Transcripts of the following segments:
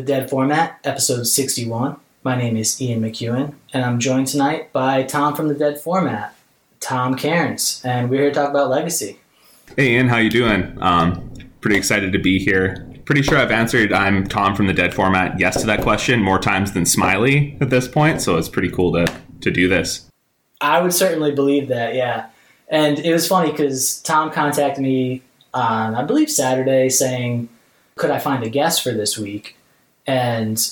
The Dead Format, episode 61. My name is Ian McEwen, and I'm joined tonight by Tom from the Dead Format, Tom Cairns, and we're here to talk about legacy. Hey Ian, how you doing? Um, pretty excited to be here. Pretty sure I've answered I'm Tom from the Dead Format yes to that question more times than Smiley at this point, so it's pretty cool to to do this. I would certainly believe that, yeah. And it was funny because Tom contacted me on, I believe, Saturday saying, could I find a guest for this week? And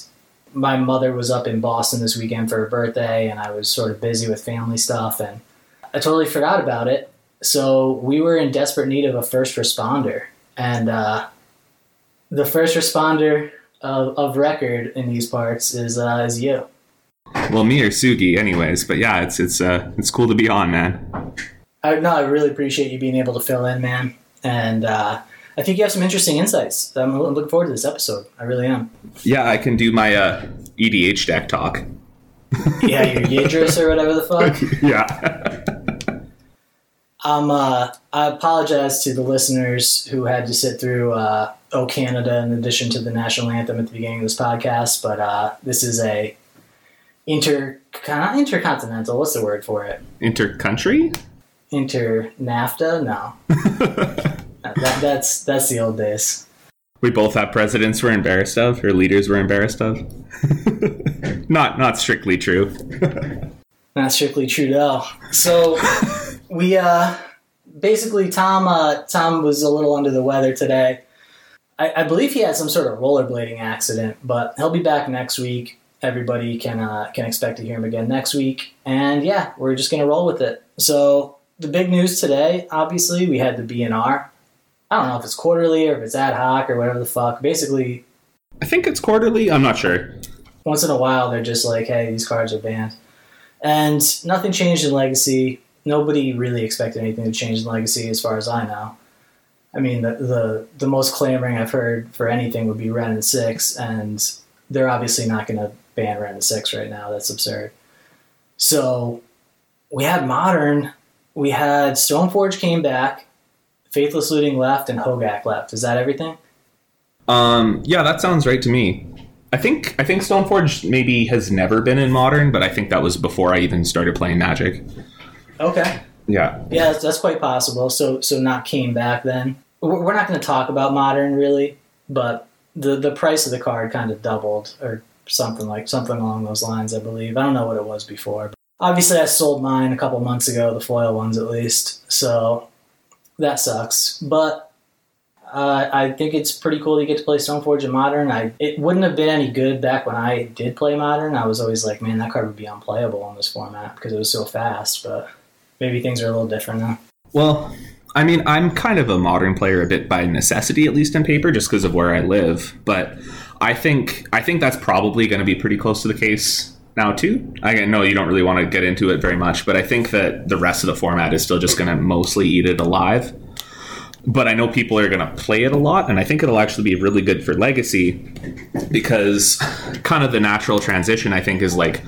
my mother was up in Boston this weekend for her birthday, and I was sort of busy with family stuff, and I totally forgot about it. So we were in desperate need of a first responder, and uh, the first responder of, of record in these parts is uh, is you. Well, me or Sugi, anyways. But yeah, it's it's uh it's cool to be on, man. I, no, I really appreciate you being able to fill in, man, and uh, I think you have some interesting insights. I'm looking forward to this episode. I really am. Yeah, I can do my uh, EDH deck talk. Yeah, your Yidris or whatever the fuck. yeah. Um, uh, I apologize to the listeners who had to sit through uh, "O Canada" in addition to the national anthem at the beginning of this podcast, but uh, this is a inter intercontinental. What's the word for it? Intercountry? Inter NAFTA? No, that, that's that's the old days. We both have presidents we're embarrassed of, or leaders we're embarrassed of. not not strictly true. Not strictly Trudeau. So we uh, basically Tom uh, Tom was a little under the weather today. I, I believe he had some sort of rollerblading accident, but he'll be back next week. Everybody can uh, can expect to hear him again next week, and yeah, we're just gonna roll with it. So the big news today, obviously, we had the BNR. I don't know if it's quarterly or if it's ad hoc or whatever the fuck. Basically, I think it's quarterly. I'm not sure. once in a while they're just like, hey, these cards are banned. And nothing changed in Legacy. Nobody really expected anything to change in Legacy as far as I know. I mean, the, the, the most clamoring I've heard for anything would be Wrenn and 6, and they're obviously not going to ban Wrenn and 6 right now. That's absurd. So we had Modern, we had Stoneforge came back, Faithless Looting left, and Hogaak left. Is that everything? Um, yeah, that sounds right to me. I think I think Stoneforge maybe has never been in modern, but I think that was before I even started playing Magic. Okay. Yeah. Yeah, that's, that's quite possible. So so not came back then. We're not going to talk about modern really, but the the price of the card kind of doubled or something like something along those lines. I believe. I don't know what it was before. But obviously, I sold mine a couple months ago, the foil ones at least. So that sucks. But uh, I think it's pretty cool to get to play Stoneforge in Modern. I it wouldn't have been any good back when I did play Modern. I was always like, man, that card would be unplayable in this format because it was so fast. But maybe things are a little different now. Well, I mean, I'm kind of a modern player a bit by necessity, at least in paper, just because of where I live. But I think I think that's probably going to be pretty close to the case now too. I know you don't really want to get into it very much, but I think that the rest of the format is still just going to mostly eat it alive. But I know people are going to play it a lot, and I think it'll actually be really good for Legacy because kind of the natural transition, I think, is like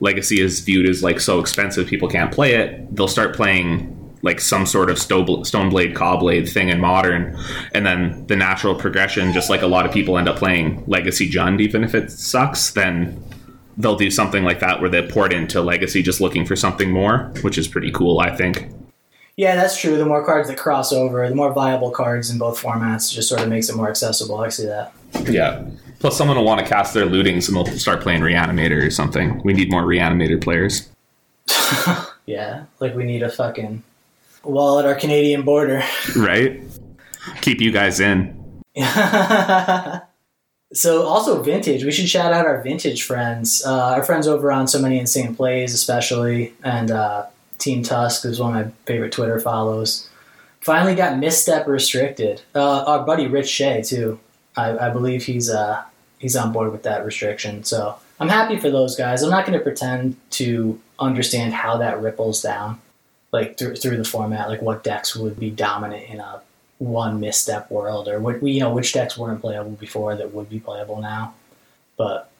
Legacy is viewed as like so expensive people can't play it. They'll start playing like some sort of Sto- Stoneblade, Cobblade thing in Modern, and then the natural progression, just like a lot of people end up playing Legacy Jund, even if it sucks, then they'll do something like that where they port into Legacy just looking for something more, which is pretty cool, I think. Yeah, that's true. The more cards that cross over, the more viable cards in both formats just sort of makes it more accessible. I see that. Yeah. Plus, someone will want to cast their lootings and they'll start playing Reanimator or something. We need more Reanimator players. Yeah, like we need a fucking wall at our Canadian border. Right? Keep you guys in. so also vintage. We should shout out our vintage friends. Uh, our friends over on So Many Insane Plays, especially, and uh, Team Tusk is one of my favorite Twitter follows. Finally got misstep restricted. Uh, our buddy Rich Shea too. I, I believe he's uh, he's on board with that restriction. So I'm happy for those guys. I'm not going to pretend to understand how that ripples down, like through, through the format, like what decks would be dominant in a one misstep world, or what we you know which decks weren't playable before that would be playable now. But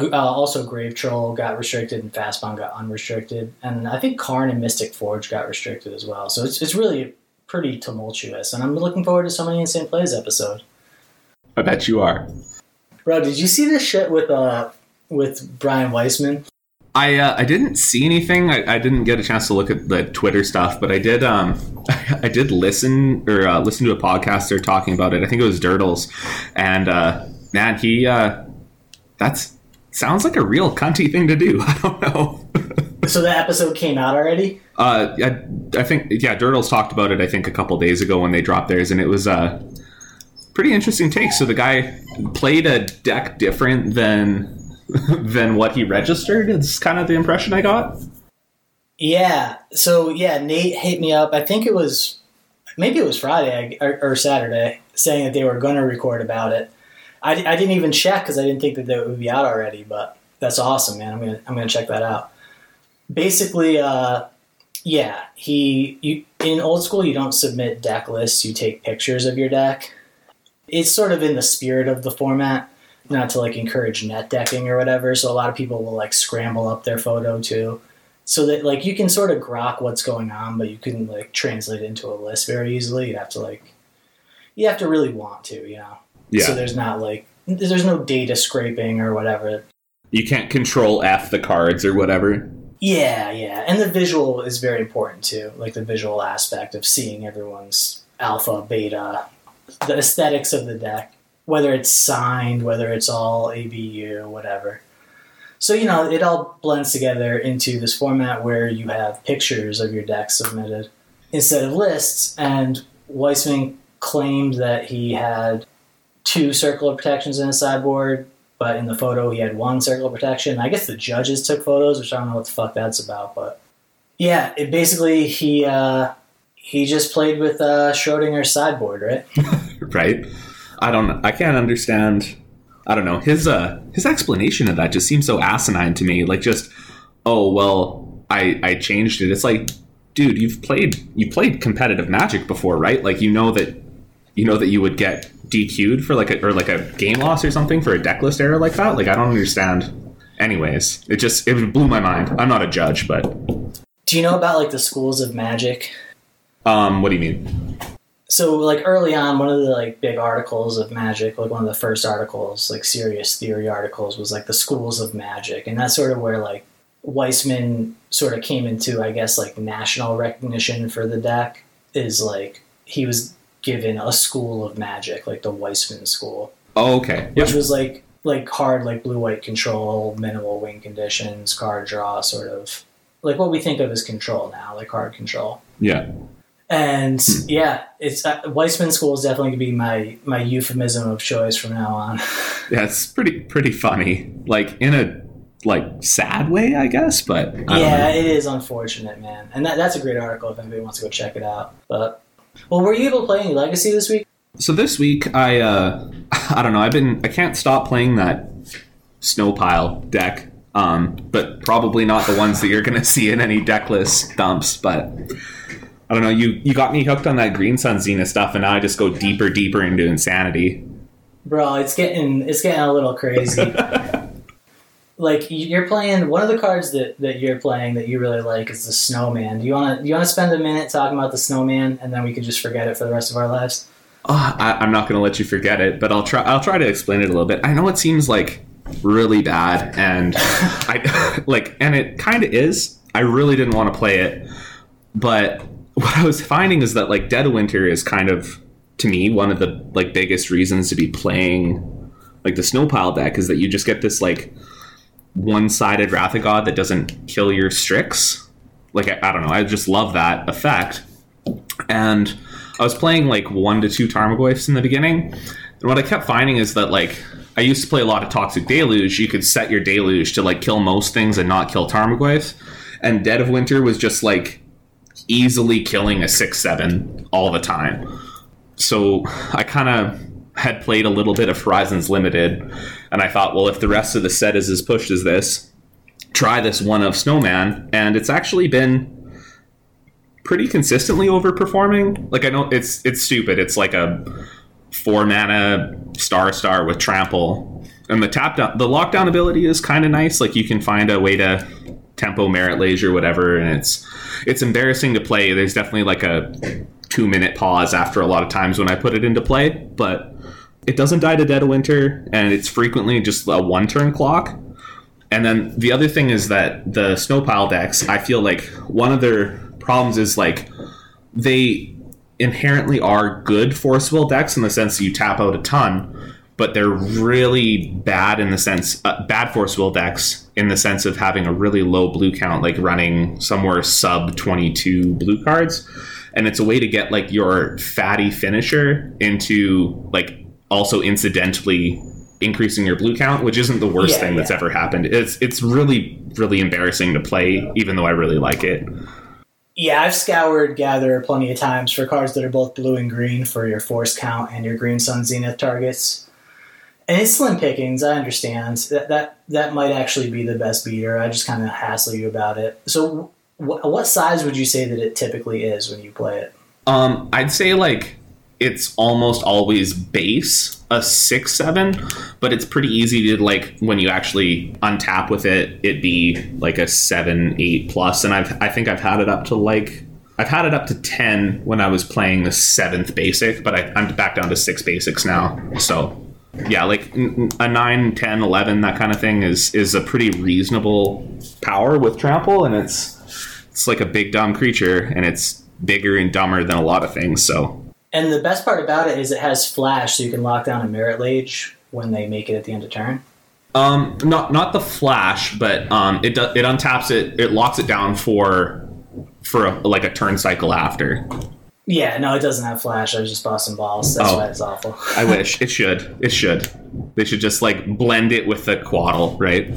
uh, also Grave Troll got restricted and Fastbond got unrestricted, and I think Karn and Mystic Forge got restricted as well. So it's it's really pretty tumultuous, and I'm looking forward to so many insane plays episode. I bet you are. Bro, did you see this shit with uh with Brian Weissman? I uh, I didn't see anything. I, I didn't get a chance to look at the Twitter stuff, but I did. Um, I did listen or uh, listen to a podcaster talking about it. I think it was Durdles, and uh, man, he uh, that's sounds like a real cunty thing to do. I don't know. so the episode came out already. Uh, I, I think yeah, Durdles talked about it. I think a couple days ago when they dropped theirs, and it was uh pretty interesting take. So the guy played a deck different than than what he registered. It's kind of the impression I got. Yeah. So yeah, Nate hit me up. I think it was maybe it was Friday or, or Saturday, saying that they were going to record about it. I, I didn't even check because I didn't think that it would be out already. But that's awesome, man. I'm gonna I'm gonna check that out. Basically, uh, yeah, he you in old school you don't submit deck lists. You take pictures of your deck. It's sort of in the spirit of the format not to like encourage net decking or whatever. So a lot of people will like scramble up their photo too, so that like you can sort of grok what's going on, but you couldn't like translate it into a list very easily. You have to like you have to really want to, you know. Yeah. So there's not like there's no data scraping or whatever. You can't control F the cards or whatever. Yeah, yeah, and the visual is very important too, like the visual aspect of seeing everyone's alpha, beta, the aesthetics of the deck whether it's signed, whether it's all ABU, whatever. So, you know, it all blends together into this format where you have pictures of your deck submitted instead of lists. And Weissman claimed that he had two circle of protections in his sideboard, but in the photo he had one circle of protection. I guess the judges took photos, which I don't know what the fuck that's about, but yeah, it basically he uh, he just played with uh, Schrodinger's sideboard, right? right. I don't. I can't understand. I don't know his uh his explanation of that just seems so asinine to me. Like just oh well, I I changed it. It's like, dude, you've played you played competitive Magic before, right? Like you know that you know that you would get DQ'd for like a or like a game loss or something for a deck list error like that. Like I don't understand. Anyways, it just it blew my mind. I'm not a judge, but do you know about like the schools of magic? Um, what do you mean? So like early on one of the like big articles of magic like one of the first articles like serious theory articles was like the schools of magic. And that's sort of where like weissman sort of came into i guess like national recognition for the deck is like he was given a school of magic like the weissman school. Oh okay. Which was like like hard like blue white control minimal win conditions card draw sort of like what we think of as control now like hard control. Yeah and hmm. yeah, it's uh, Weissman School is definitely gonna be my my euphemism of choice from now on. yeah, it's pretty pretty funny, like in a like sad way, I guess. But I yeah, it is unfortunate, man. And that, that's a great article if anybody wants to go check it out. But well, were you able to play any Legacy this week? So this week, I uh, I don't know. I've been I can't stop playing that Snowpile deck. Um, but probably not the ones that you're going to see in any decklist dumps. But I don't know. You you got me hooked on that Green Sun Zenith stuff, and now I just go deeper, deeper into insanity. Bro, it's getting it's getting a little crazy. like you're playing one of the cards that, that you're playing that you really like is the Snowman. Do you want to you want to spend a minute talking about the Snowman, and then we can just forget it for the rest of our lives? Oh, I, I'm not going to let you forget it, but I'll try. I'll try to explain it a little bit. I know it seems like really bad, and I like, and it kind of is. I really didn't want to play it, but what I was finding is that like Dead of Winter is kind of to me one of the like biggest reasons to be playing like the Snowpile deck is that you just get this like one-sided Wrath of God that doesn't kill your Strix. Like I, I don't know, I just love that effect. And I was playing like one to two Tarmogoyfs in the beginning, and what I kept finding is that like I used to play a lot of Toxic Deluge. You could set your Deluge to like kill most things and not kill Tarmogoyfs. And Dead of Winter was just like easily killing a 6 7 all the time. So I kind of had played a little bit of Horizons Limited, and I thought, well, if the rest of the set is as pushed as this, try this one of Snowman, and it's actually been pretty consistently overperforming. Like I know it's it's stupid. It's like a four mana star star with trample, and the tap down the lockdown ability is kind of nice. Like you can find a way to tempo merit laser whatever and it's it's embarrassing to play there's definitely like a two minute pause after a lot of times when i put it into play but it doesn't die to dead of winter, and it's frequently just a one turn clock. And then the other thing is that the snowpile decks, I feel like one of their problems is like they inherently are good force will decks in the sense that you tap out a ton, but they're really bad in the sense uh, bad force will decks in the sense of having a really low blue count, like running somewhere sub twenty two blue cards, and it's a way to get like your fatty finisher into like also incidentally increasing your blue count, which isn't the worst Yeah, thing that's yeah. ever happened. It's it's really really embarrassing to play, even though I really like it. Yeah, I've scoured Gather plenty of times for cards that are both blue and green for your Force Count and your Green Sun Zenith targets. And it's slim pickings, I understand. That that, that might actually be the best beater. I just kind of hassle you about it. So, wh- what size would you say that it typically is when you play it? Um, I'd say like it's almost always base a six seven, but it's pretty easy to like when you actually untap with it, it be like a seven eight plus, and I've I think I've had it up to like. I've had it up to 10 when I was playing the seventh basic, but I, I'm back down to six basics now. So, yeah, like a 9, 10, 11, that kind of thing is is a pretty reasonable power with trample, and it's it's like a big dumb creature, and it's bigger and dumber than a lot of things. So And the best part about it is it has flash, so you can lock down a Marit Lage when they make it at the end of turn. Um, not not the flash, but um, it do, it untaps it. It locks it down for for a, like a turn cycle after. Yeah, no, it doesn't have flash. I was just busting balls. That's Oh. why it's awful. I wish it should. It should. They should just like blend it with the Coatl, right?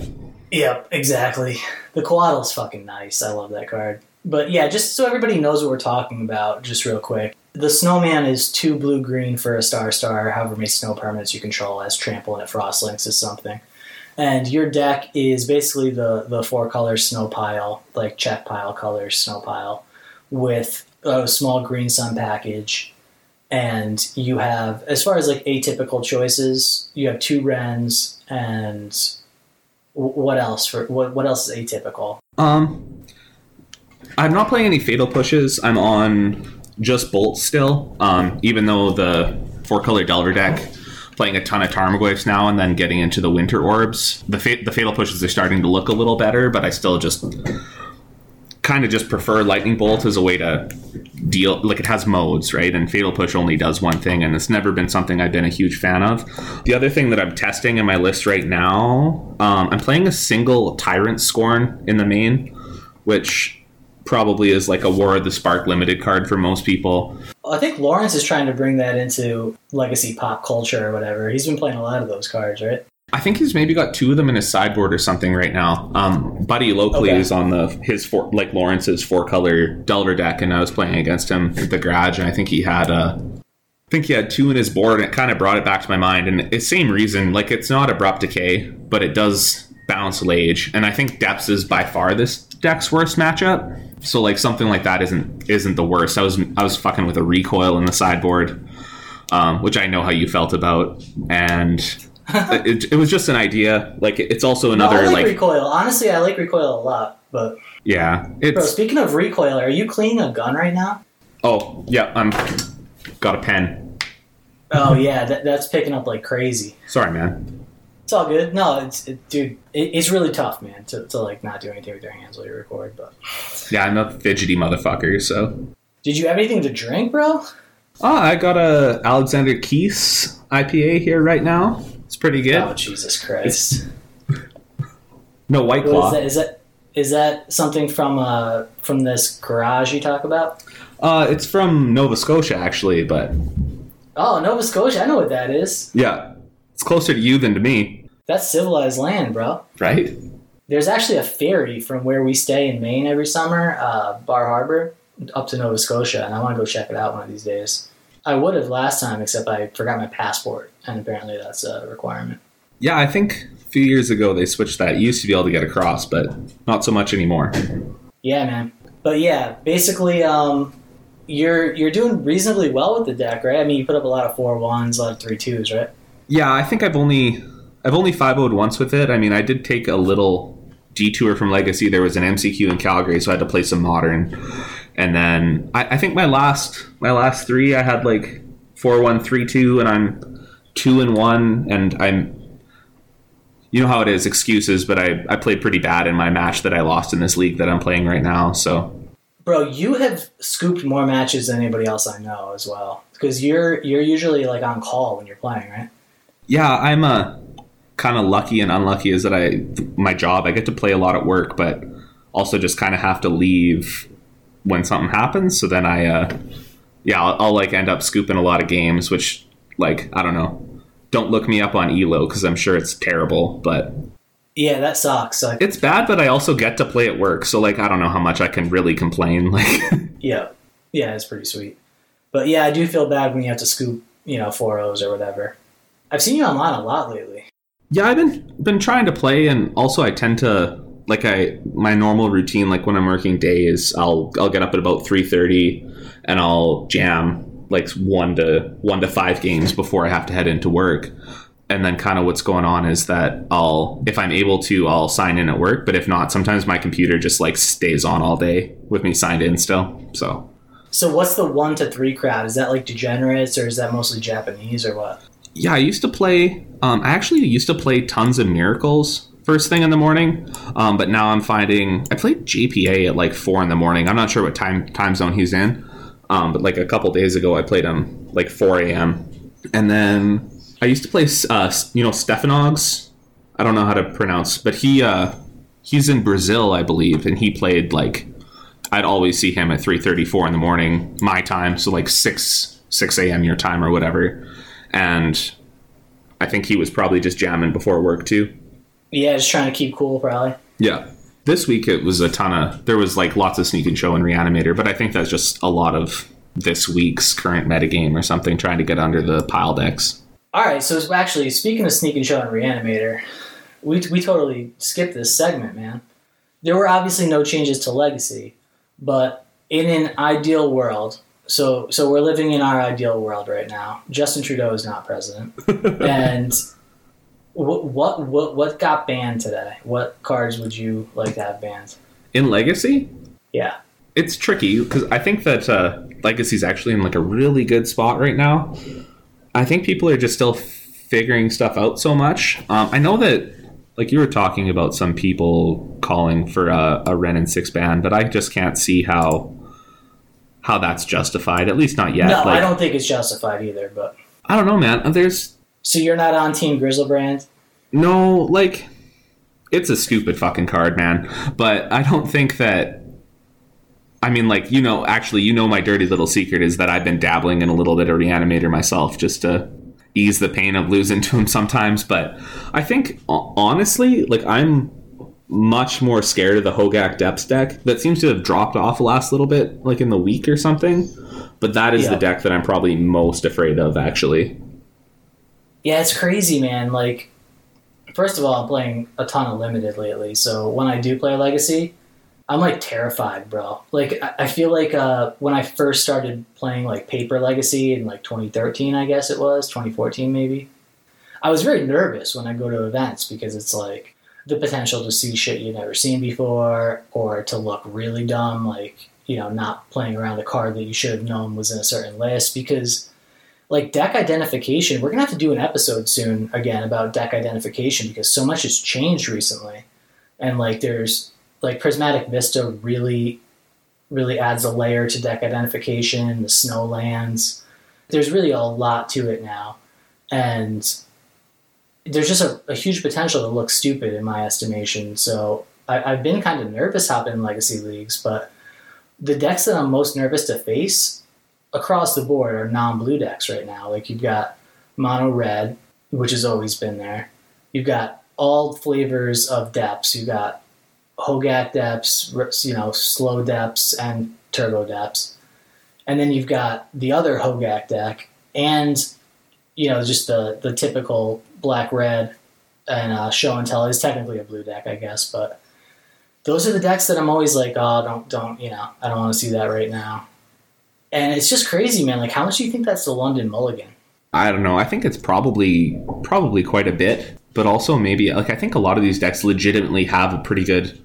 Yep, exactly. The Coatl's fucking nice. I love that card. But yeah, just so everybody knows what we're talking about, just real quick. The Snowman is two blue green for a star star, however many snow permanents you control as trample and it frostlinks is something. And your deck is basically the, the four color snow pile, like Czech pile colors snow pile, with a small green sun package. And you have, as far as like atypical choices, you have two Wrenns and what else for what what else is atypical Um, I'm not playing any fatal pushes. I'm on just bolts still. Um, even though the four color Delver deck, playing a ton of Tarmogoyfs now and then getting into the winter orbs. The fa- the fatal pushes are starting to look a little better, but I still just kind of just prefer lightning bolt as a way to deal like it has modes right? And fatal push only does one thing and it's never been something i've been a huge fan of. The other thing that i'm testing in my list right now um, i'm playing a single tyrant scorn in the main which probably is like a war of the spark limited card for most people. I think lawrence is trying to bring that into legacy pop culture or whatever. He's been playing a lot of those cards right I think he's maybe got two of them in his sideboard or something right now. Um, Buddy locally Okay. is on the his four like Lawrence's four color Delver deck, and I was playing against him at the garage, and I think he had uh, I think he had two in his board, and it kind of brought it back to my mind. And it's same reason, like it's not abrupt decay, but it does bounce Lage, and I think Depths is by far this deck's worst matchup. So like something like that isn't isn't the worst. I was I was fucking with a recoil in the sideboard, um, which I know how you felt about, and it, it was just an idea. Like it's also no, another i like, like recoil honestly i like recoil a lot but yeah. bro speaking of recoil are you cleaning a gun right now oh yeah. I'm got a pen. oh yeah that, that's picking up like crazy Sorry, man. it's all good no it's it, dude it, it's really tough man to, to like not do anything with your hands while you record but Yeah, I'm a fidgety motherfucker. So did you have anything to drink bro oh, I got a Alexander Keith's IPA here right now. It's pretty good. oh jesus christ No white claw. is that? Is that is that something from uh from this garage you talk about? Uh, it's from Nova Scotia actually, but Oh, Nova Scotia. I know what that is. yeah, it's closer to you than to me, That's civilized land, bro. right? There's actually a ferry from where we stay in Maine every summer, uh, Bar Harbor, up to Nova Scotia, and I want to go check it out one of these days. I would have last time, except I forgot my passport, and apparently that's a requirement. Yeah, I think a few years ago they switched that. You used to be able to get across, but not so much anymore. Yeah, man. But yeah, basically, um, you're you're doing reasonably well with the deck, right? I mean, you put up a lot of four ones, a lot of three twos, right? Yeah, I think I've only I've only 5 once with it. I mean, I did take a little detour from Legacy. There was an MCQ in Calgary, so I had to play some modern. And then I, I think my last my last three I had like four one three two, and I'm two and one, and I'm. You know how it is, excuses, but I, I played pretty bad in my match that I lost in this league that I'm playing right now. So, bro, you have scooped more matches than anybody else I know as well, because you're you're usually like on call when you're playing, right? Yeah, I'm a kind of lucky and unlucky is that I my job I get to play a lot at work, but also just kind of have to leave when something happens. So then I, uh, yeah, I'll, I'll like end up scooping a lot of games, which like I don't know. Don't look me up on Elo because I'm sure it's terrible, but yeah, that sucks. Like, it's bad, but I also get to play at work, so like I don't know how much I can really complain. Like, yeah, yeah, it's pretty sweet. But yeah, I do feel bad when you have to scoop, you know, four O's or whatever. I've seen you online a lot lately. Yeah, I've been been trying to play, and also I tend to like I my normal routine. Like when I'm working days, I'll I'll get up at about three thirty, and I'll jam like one to one to five games before I have to head into work. And then kind of what's going on is that I'll if I'm able to, I'll sign in at work. But if not, sometimes my computer just like stays on all day with me signed in still. So. So what's the one to three crowd? Is that like degenerates or is that mostly Japanese or what? Yeah, I used to play. Um, I actually used to play tons of miracles first thing in the morning, um, but now I'm finding I played JPA at like four in the morning. I'm not sure what time time zone he's in, um, but like a couple days ago, I played him like 4 a.m. And then I used to play, uh, you know, Stefanogs. I don't know how to pronounce, but he uh, he's in Brazil, I believe, and he played like I'd always see him at 3:34 in the morning my time, so like six six a.m. your time or whatever. And I think he was probably just jamming before work too. Yeah, just trying to keep cool, probably. Yeah this week it was a ton of there was like lots of sneak and show and reanimator but i think that's just a lot of this week's current metagame or something trying to get under the pile decks. All right so actually speaking of sneak and show and reanimator we, we totally skipped this segment man. There were obviously no changes to legacy but in an ideal world so so we're living in our ideal world right now. Justin trudeau is not president. And what, what what what got banned today? What cards would you like to have banned? In Legacy? Yeah. It's tricky because I think that uh, Legacy's actually in like a really good spot right now. I think people are just still figuring stuff out so much. Um, I know that like you were talking about some people calling for a, a Wrenn and six ban, but I just can't see how how that's justified. At least not yet. No, like, I don't think it's justified either. But I don't know, man. There's so you're not on Team Griselbrand? No, like it's a stupid fucking card, man. But I don't think that. I mean, like you know, actually, you know, my dirty little secret is that I've been dabbling in a little bit of Reanimator myself, just to ease the pain of losing to him sometimes. But I think honestly, like I'm much more scared of the Hogaak Depths deck that seems to have dropped off the last little bit, like in the week or something. But that is yeah. the deck that I'm probably most afraid of, actually. Yeah, it's crazy, man. Like, first of all, I'm playing a ton of limited lately, so when I do play Legacy, I'm like terrified, bro. Like, I feel like uh, when I first started playing like Paper Legacy in like 2013, I guess it was 2014, maybe. I was very nervous when I go to events because it's like the potential to see shit you've never seen before, or to look really dumb, like you know, not playing around a card that you should have known was in a certain list because like deck identification, we're gonna have to do an episode soon again about deck identification because so much has changed recently, and like there's like Prismatic Vista really, really adds a layer to deck identification. The Snowlands, there's really a lot to it now, and there's just a, a huge potential to look stupid in my estimation. So I, I've been kind of nervous hopping in legacy leagues, but the decks that I'm most nervous to face across the board are non-blue decks right now. Like you've got mono red, which has always been there. You've got all flavors of depths. You've got Hogaak depths, you know, slow depths, and turbo depths. And then you've got the other Hogaak deck, and you know, just the the typical black red and uh, show and tell is technically a blue deck, I guess, but those are the decks that I'm always like, oh, don't, don't, you know, I don't want to see that right now. And it's just crazy, man. Like, how much do you think that's the London Mulligan? I don't know. I think it's probably probably quite a bit, but also maybe like I think a lot of these decks legitimately have a pretty good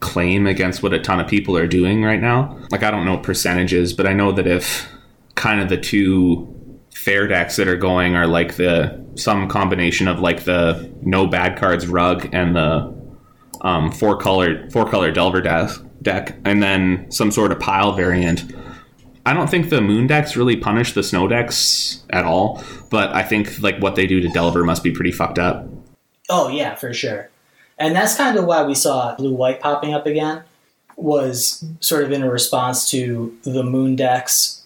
claim against what a ton of people are doing right now. Like I don't know percentages, but I know that if kind of the two fair decks that are going are like the some combination of like the no bad cards rug and the um, four color four color Delver deck, deck, and then some sort of pile variant. I don't think the moon decks really punish the snow decks at all, but I think like what they do to Delver must be pretty fucked up. Oh yeah, for sure. And that's kind of why we saw blue white popping up again was sort of in a response to the moon decks,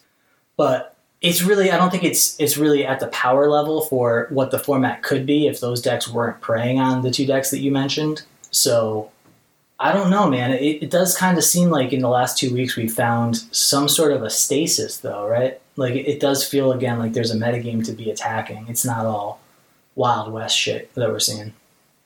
but it's really I don't think it's it's really at the power level for what the format could be if those decks weren't preying on the two decks that you mentioned. So I don't know, man. It, it does kind of seem like in the last two weeks we found some sort of a stasis, though, right? Like it, it does feel again like there's a metagame to be attacking. It's not all Wild West shit that we're seeing.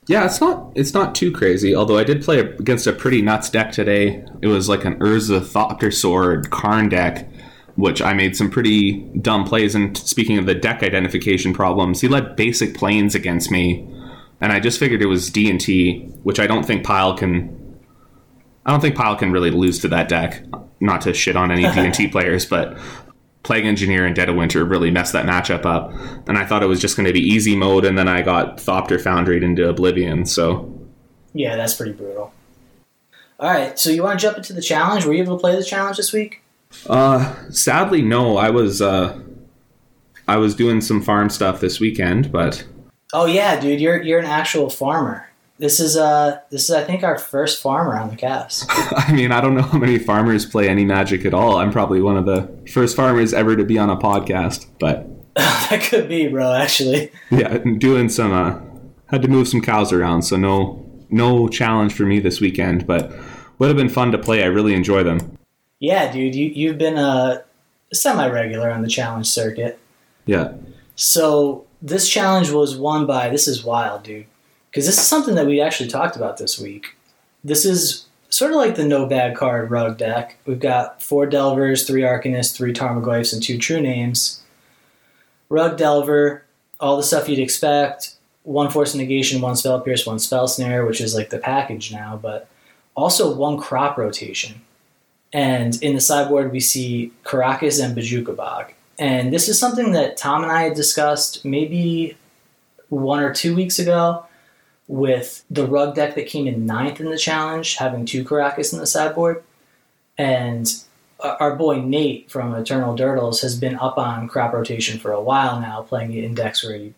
Yeah, it's not it's not too crazy. Although I did play against a pretty nuts deck today. It was like an Urza Thopter Sword Karn deck, which I made some pretty dumb plays. And speaking of the deck identification problems, he led basic planes against me, and I just figured it was D and T, which I don't think Pile can. I don't think Pile can really lose to that deck. Not to shit on any D and T players, but Plague Engineer and Dead of Winter really messed that matchup up. And I thought it was just going to be easy mode, and then I got Thopter Foundry into Oblivion. So yeah, that's pretty brutal. All right, so you want to jump into the challenge? Were you able to play the challenge this week? Uh, sadly, no. I was uh, I was doing some farm stuff this weekend, but oh yeah, dude, you're you're an actual farmer. This is uh this is I think our first farmer on the cast. I mean, I don't know how many farmers play any magic at all. I'm probably one of the first farmers ever to be on a podcast, but that could be, bro, actually. Yeah, doing some uh had to move some cows around, so no no challenge for me this weekend, but would have been fun to play. I really enjoy them. Yeah, dude, you you've been a semi regular on the challenge circuit. Yeah. So this challenge was won by this is wild, dude because this is something that we actually talked about this week. This is sort of like the no bad card rug deck. We've got four Delvers, three Arcanists, three Tarmogoyfs, and two True Names. Rug Delver, all the stuff you'd expect. One Force Negation, one Spell Pierce, one Spell Snare, which is like the package now, but also one crop rotation. And in the sideboard, we see Karakas and Bojuka Bog. And this is something that Tom and I had discussed maybe one or two weeks ago with the rug deck that came in ninth in the challenge, having two Karakas in the sideboard. And our boy Nate from Eternal Durdles has been up on crop rotation for a while now, playing it in decks where he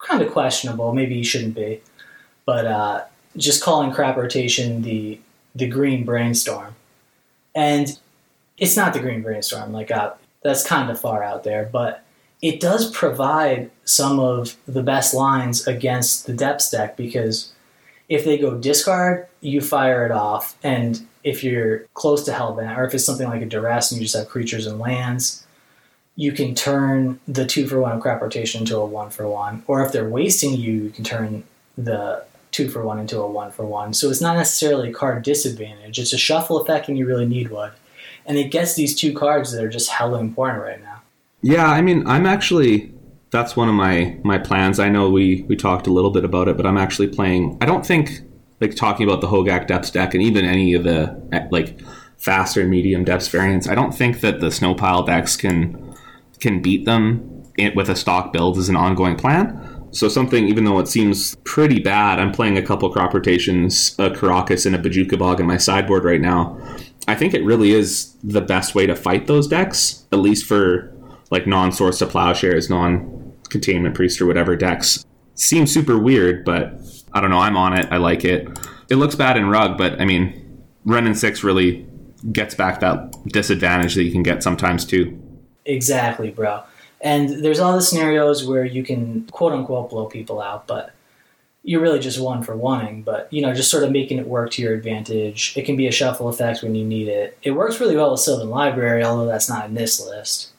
kind of questionable. Maybe he shouldn't be, but uh, just calling crop rotation the the green brainstorm, and it's not the green brainstorm. Like uh, that's kind of far out there, but it does provide some of the best lines against the depths deck because if they go discard, you fire it off, and if you're close to Hellbent, or if it's something like a duress and you just have creatures and lands, you can turn the two for one crop rotation into a one for one. Or if they're wasting you, you can turn the two for one into a one for one. So it's not necessarily a card disadvantage. It's a shuffle effect when you really need one. And it gets these two cards that are just hella important right now. Yeah, I mean, I'm actually that's one of my my plans. I know we we talked a little bit about it, but I'm actually playing. I don't think like talking about the Hogaak depths deck and even any of the eh, like faster medium depths variants. I don't think that the snowpile decks can can beat them with a stock build as an ongoing plan. So something, even though it seems pretty bad, I'm playing a couple crop rotations, a Karakas and a Bojuka Bog in my sideboard right now. I think it really is the best way to fight those decks, at least for like non-swords to plowshares, non-containment priest or whatever decks. Seems super weird, but I don't know. I'm on it. I like it. It looks bad in rug, but I mean, Wrenn six really gets back that disadvantage that you can get sometimes too. Exactly, bro. And there's all the scenarios where you can quote unquote blow people out, but you're really just one for wanting. But you know, just sort of making it work to your advantage. It can be a shuffle effect when you need it. It works really well with Sylvan Library, although that's not in this list.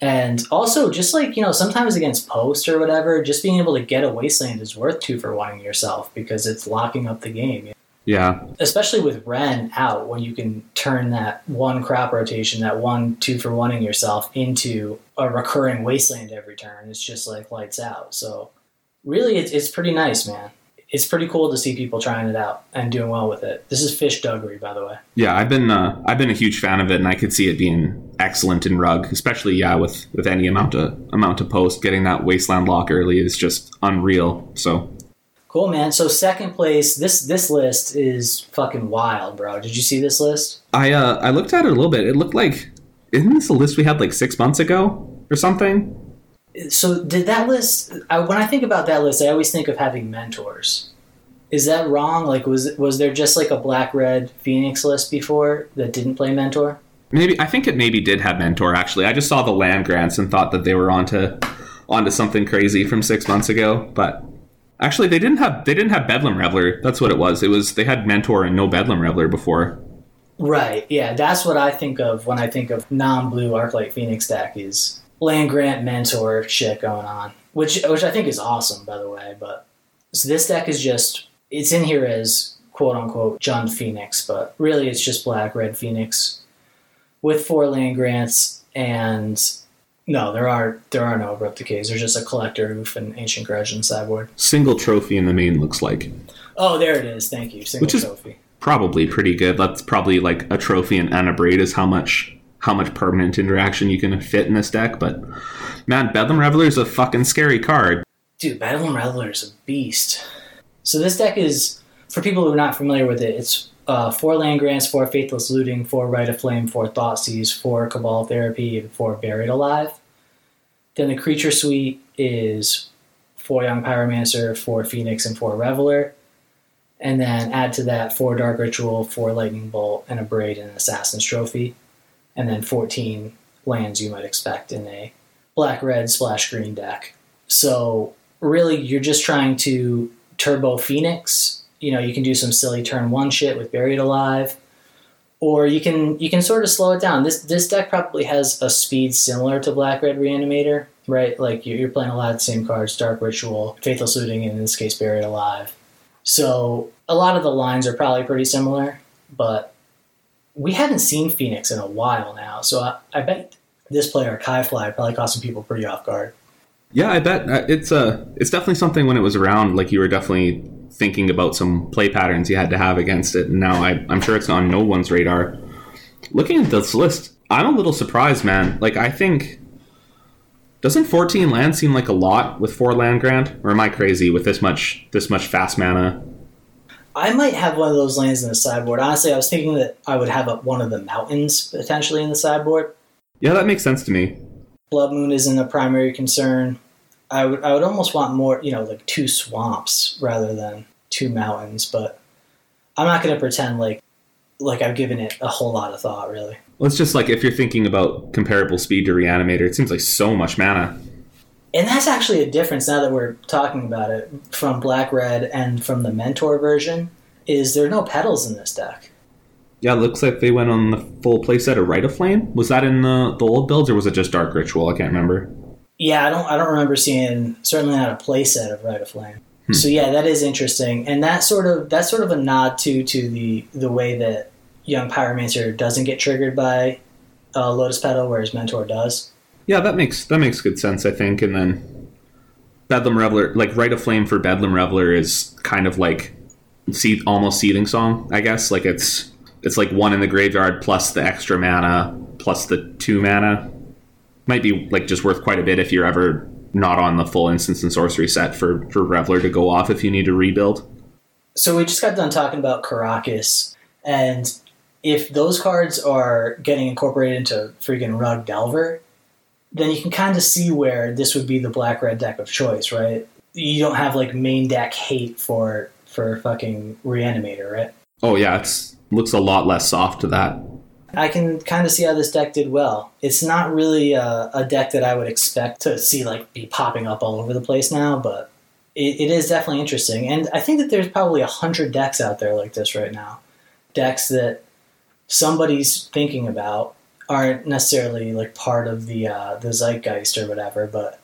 And also, just like, you know, sometimes against post or whatever, just being able to get a wasteland is worth two for wanting yourself because it's locking up the game. Yeah. Especially with Wrenn out, when you can turn that one crop rotation, that one two for wanting yourself into a recurring wasteland every turn. It's just like lights out. So really, it's, it's pretty nice, man. It's pretty cool to see people trying it out and doing well with it. This is Fish Duggery, by the way. Yeah, I've been uh, I've been a huge fan of it, and I could see it being excellent in rug, especially yeah with with any amount of amount of post. Getting that wasteland lock early is just unreal. So Cool, man. So second place, this this list is fucking wild, bro. Did you see this list? I uh, I looked at it a little bit. It looked like isn't this a list we had like six months ago or something? So did that list? I, when I think about that list, I always think of having mentors. Is that wrong? Like, was was there just like a black red Phoenix list before that didn't play mentor? Maybe I think it maybe did have mentor. Actually, I just saw the land grants and thought that they were onto onto something crazy from six months ago. But actually, they didn't have they didn't have Bedlam Reveler. That's what it was. It was they had mentor and no Bedlam Reveler before. Right. Yeah, that's what I think of when I think of non-blue Arclight Phoenix deck is land grant mentor shit going on, which which I think is awesome, by the way. But so this deck is just it's in here as quote unquote Jund Phoenix, but really it's just black red Phoenix with four land grants and no, there are there are no abrupt decays. There's just a Collector Ouphe and ancient grudge in sideboard. Single trophy in the main looks like. Oh, there it is. Thank you. Single Which is- trophy. Probably pretty good. That's probably like a trophy and an abrade is how much how much permanent interaction you can fit in this deck. But man, Bedlam Reveler is a fucking scary card. Dude, Bedlam Reveler is a beast. So this deck is, for people who are not familiar with it, it's uh, four land grants, four faithless looting, four rite of flame, four Thoughtseize, four cabal therapy, and four buried alive. Then the creature suite is four young pyromancer, four phoenix, and four reveler. And then add to that four dark ritual, four lightning bolt, and a braid and an assassin's trophy. And then 14 lands you might expect in a black red splash green deck. So really you're just trying to turbo phoenix. You know you can do some silly turn one shit with buried alive or you can you can sort of slow it down. This this deck probably has a speed similar to black red reanimator right? Like you're, playing a lot of the same cards dark ritual faithless looting and in this case buried alive. So a lot of the lines are probably pretty similar but we haven't seen phoenix in a while now so i, I bet this player kai fly probably caught some people pretty off guard Yeah, I bet uh, it's uh, it's definitely something when it was around. Like you were definitely thinking about some play patterns you had to have against it. And now I, I'm sure it's on no one's radar. Looking at this list, I'm a little surprised, man. Like I think doesn't 14 land seem like a lot with four land grant, or am I crazy with this much this much fast mana? I might have one of those lands in the sideboard. Honestly, I was thinking that I would have a, one of the mountains potentially in the sideboard. Yeah, that makes sense to me. Blood Moon isn't a primary concern. I would I would almost want more, you know, like two swamps rather than two mountains. But I'm not going to pretend like like I've given it a whole lot of thought, really. Well, it's just like if you're thinking about comparable speed to Reanimator, it seems like so much mana. And that's actually a difference now that we're talking about it from Black Red and from the Mentor version. Is there are no petals in this deck? Yeah, it looks like they went on the full playset of Rite of Flame. Was that in the, the old builds, or was it just Dark Ritual? I can't remember. Yeah, I don't I don't remember seeing certainly not a playset of Rite of Flame. So yeah, that is interesting, and that sort of that's sort of a nod to to the the way that young pyromancer doesn't get triggered by uh, Lotus Petal, whereas Mentor does. Yeah, that makes that makes good sense, I think. And then Bedlam Reveler, like Rite of Flame for Bedlam Reveler, is kind of like see almost seething song, I guess. Like it's it's like one in the graveyard plus the extra mana plus the two mana. Might be like just worth quite a bit if you're ever not on the full instance and sorcery set for for Reveler to go off if you need to rebuild. So we just got done talking about Karakas, and if those cards are getting incorporated into freaking Rug Delver, then you can kind of see where this would be the black red deck of choice, right? You don't have like main deck hate for for fucking Reanimator, right? Oh yeah, it's looks a lot less soft to that. I can kind of see how this deck did well. It's not really a, a deck that I would expect to see like be popping up all over the place now, but it, it is definitely interesting. And I think that there's probably a hundred decks out there like this right now, decks that somebody's thinking about aren't necessarily like part of the uh, the zeitgeist or whatever, but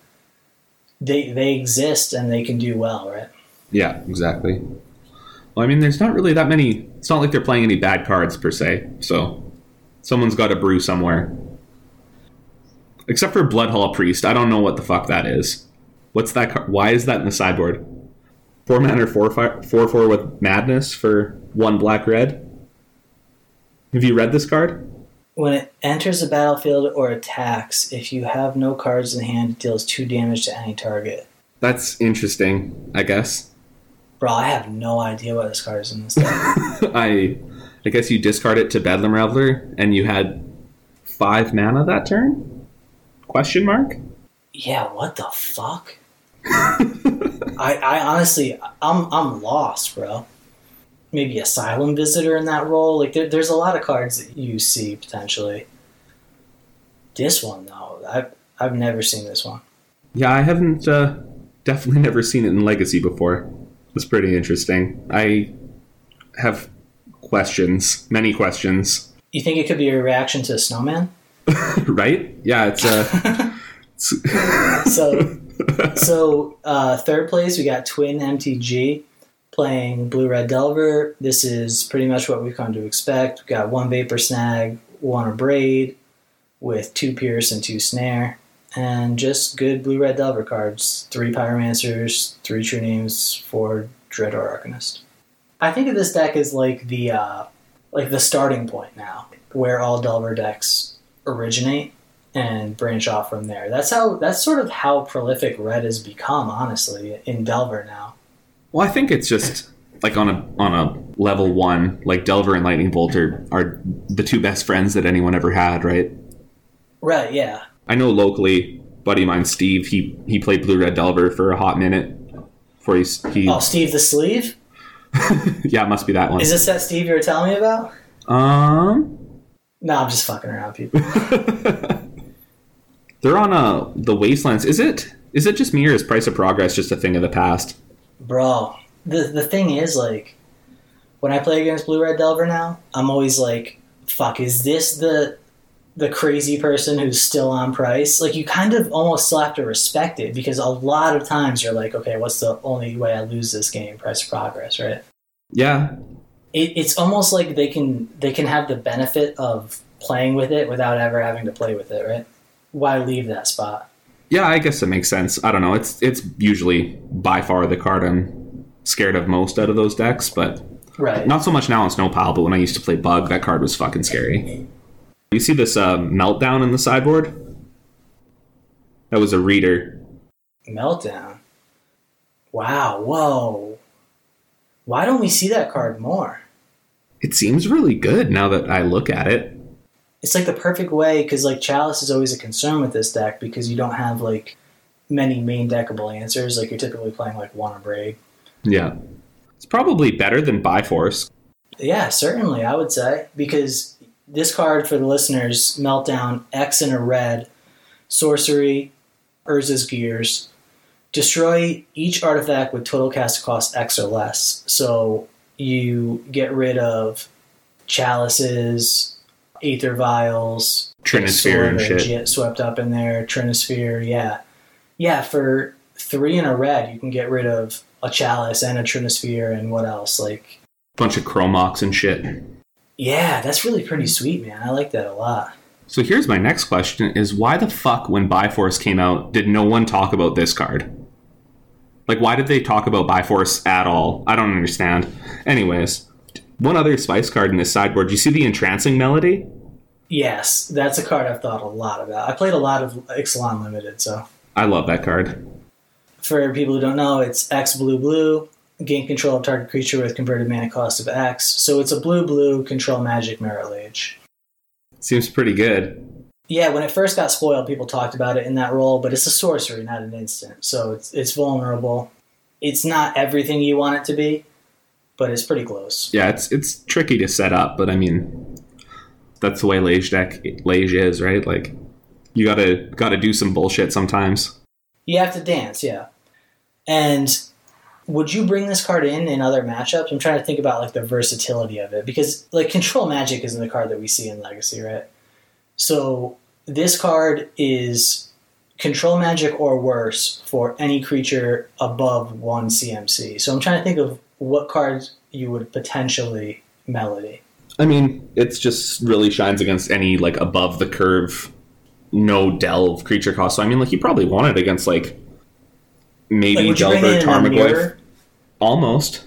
they they exist and they can do well, right? Yeah, exactly. Well, I mean, there's not really that many. It's not like they're playing any bad cards per se. So, someone's got a brew somewhere. Except for Bloodhall Priest, I don't know what the fuck that is. What's that? Car- Why is that in the sideboard? Four mana, four fi- four four with madness for one black red. Have you read this card? When it enters the battlefield or attacks, if you have no cards in hand, it deals two damage to any target. That's interesting, I guess. Bro, I have no idea what this card is in this deck. I I guess you discard it to Bedlam Reveler and you had five mana that turn? Question mark? yeah, what the fuck? I, I honestly, I'm, I'm lost, bro. Maybe Asylum Visitor in that role. Like, there, there's a lot of cards that you see potentially. This one, though, I've, I've never seen this one. Yeah, I haven't uh, definitely never seen it in Legacy before. It's pretty interesting. I have questions, many questions. You think it could be a reaction to Snowman? right? Yeah, it's uh it's- So, so uh, third place we got Twin MTG playing Blue Red Delver. This is pretty much what we've come to expect. We've got one Vapor Snag, one Abrade, with two Pierce and two Snare, and just good Blue Red Delver cards. Three Pyromancers, three True Names, four Dreadhorde Arcanist. I think of this deck as like the uh, like the starting point now, where all Delver decks originate and branch off from there. That's how that's sort of how prolific red has become, honestly, in Delver now. Well, I think it's just like on a on a level one, like Delver and Lightning Bolt are, are the two best friends that anyone ever had, right? Right, yeah. I know locally, buddy of mine, Steve, he he played Blue Red Delver for a hot minute before he's he Oh, Steve the Sleeve? yeah, it must be that one. Is this that Steve you were telling me about? um No, I'm just fucking around, people. They're on uh the Wastelands. Is it is it just me or is Price of Progress just a thing of the past? Bro, the the thing is, like, when I play against Blue Red Delver now, I'm always like, fuck, is this the the crazy person who's still on price? Like, you kind of almost still have to respect it because a lot of times you're like, okay, what's the only way I lose this game? Price of progress, right? Yeah. it, it's almost like they can they can have the benefit of playing with it without ever having to play with it, right? Why leave that spot? Yeah, I guess it makes sense. I don't know. It's it's usually by far the card I'm scared of most out of those decks, but Right. not so much now in Snowpile, but when I used to play Bug, that card was fucking scary. You see this uh, meltdown in the sideboard? That was a reader. Meltdown. Wow. Whoa. Why don't we see that card more? It seems really good now that I look at it. It's like the perfect way because like Chalice is always a concern with this deck because you don't have like many main deckable answers. Like you're typically playing like one Abrade. Yeah. It's probably better than Biforce. Yeah, certainly, I would say. Because this card for the listeners, Meltdown, X and a red, sorcery, Urza's Gears, destroy each artifact with total cast cost X or less. So you get rid of chalices, Aether Vials, Trinisphere and shit. Swept up in there, Trinisphere, yeah. Yeah, for three in a red, you can get rid of a chalice and a Trinisphere and what else? Like, a Bunch of Chrome Mox and shit. yeah, that's really pretty sweet, man. I like that a lot. So here's my next question is why the fuck when Biforce came out did no one talk about this card? Like why did they talk about Biforce at all? I don't understand. Anyways, one other spice card in this sideboard. Do you see the entrancing melody? Yes, that's a card I've thought a lot about. I played a lot of Ixalan Limited, so I love that card. for people who don't know, it's X blue blue, gain control of target creature with converted mana cost of X. So it's a blue blue control magic mirror age. Seems pretty good. Yeah, when it first got spoiled, people talked about it in that role, but it's a sorcery, not an instant. So it's it's vulnerable. It's not everything you want it to be, but it's pretty close. Yeah, it's it's tricky to set up, but I mean that's the way Lage deck Lage is, right? Like you gotta gotta do some bullshit sometimes. You have to dance, yeah. And would you bring this card in in other matchups? I'm trying to think about like the versatility of it because like control magic isn't the card that we see in Legacy, right? So this card is control magic or worse for any creature above one CMC. So I'm trying to think of what cards you would potentially melody. I mean, it's just really shines against any like above the curve, no delve creature cost. So I mean, like you probably want it against like maybe Like Delver it in a Tarmogoyf. Almost.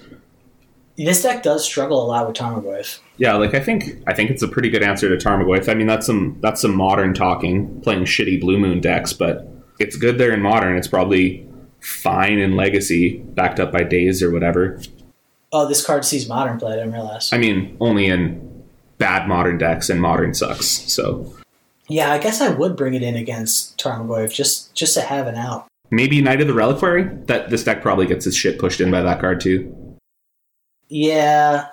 This deck does struggle a lot with Tarmogoyf. Yeah, like I think I think it's a pretty good answer to Tarmogoyf. I mean, that's some that's some modern talking, playing shitty Blue Moon decks, but it's good there in modern. It's probably fine in Legacy, backed up by Daze or whatever. Oh, this card sees modern play. I didn't realize. I mean, only in bad modern decks, and modern sucks. So yeah, I guess I would bring it in against Tarmogoyf just just to have an out. maybe Knight of the Reliquary. That this deck probably gets its shit pushed in by that card too. Yeah,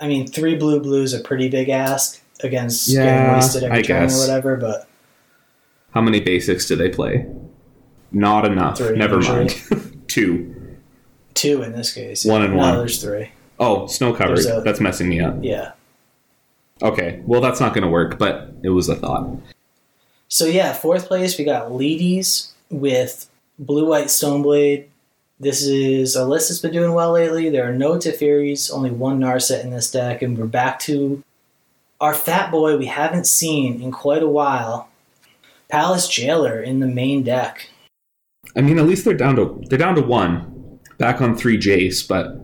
I mean, three blue blues a pretty big ask against Yeah, getting wasted every I turn guess. or whatever. But How many basics do they play? Not enough. Three, Never usually. mind. Two. Two in this case. One and no, one. there's three. Oh, snow covered. A- That's messing me up. Yeah. Okay, well that's not going to work, but it was a thought. So yeah, fourth place we got Leedies with Blue White Stoneblade. This is a list that's been doing well lately. There are no Teferis, only one Narset in this deck, and we're back to our fat boy we haven't seen in quite a while. Palace Jailer in the main deck. I mean, at least they're down to they're down to one, back on three Jace, but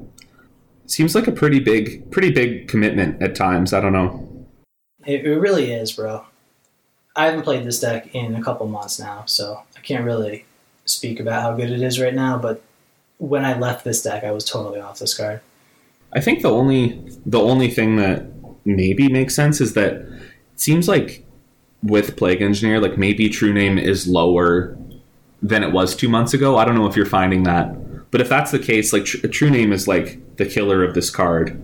seems like a pretty big pretty big commitment at times. I don't know. It, it really is, bro. I haven't played this deck in a couple months now, so I can't really speak about how good it is right now, but when I left this deck, I was totally off this card. I think the only the only thing that maybe makes sense is that it seems like with Plague Engineer, like maybe True Name is lower than it was two months ago. I don't know if you're finding that, but if that's the case, like tr- True Name is like the killer of this card,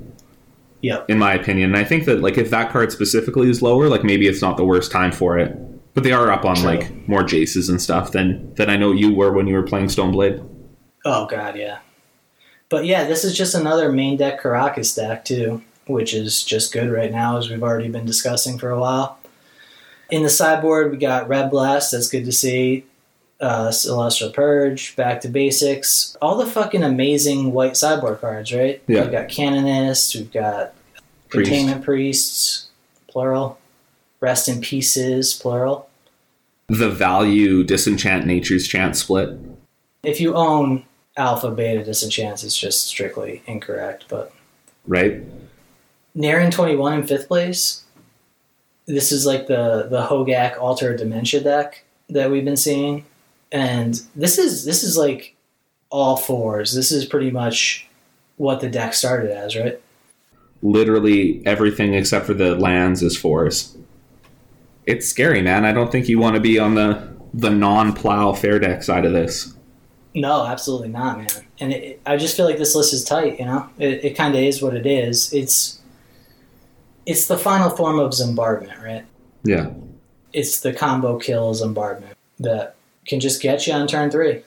Yep. in my opinion. And I think that like if that card specifically is lower, like maybe it's not the worst time for it. But they are up on True. like more Jaces and stuff than than I know you were when you were playing Stoneblade. Oh god, yeah. But yeah, this is just another main deck Karakas deck too, which is just good right now, as we've already been discussing for a while. In the sideboard, we got Red Blast. That's good to see. Uh, Celestial Purge, Back to Basics. All the fucking amazing white sideboard cards, right? Yeah. We've got Canonists. We've got Priest. Containment Priests, plural. Rest in Pieces, plural. The value disenchant nature's chant split. If you own Alpha, Beta, Disenchants, it's just strictly incorrect, but Right? Naren twenty one in fifth place. This is like the the Hogaak Altar Dementia deck that we've been seeing, and this is this is like all fours. This is pretty much what the deck started as, right? literally everything except for the lands is fours. It's scary, man. I don't think you want to be on the the non-plow fair deck side of this. No, absolutely not, man. And it, I just feel like this list is tight. You know, it, it kind of is what it is. It's it's the final form of Zombardment, right? Yeah. It's the combo kill Zombardment that can just get you on turn three.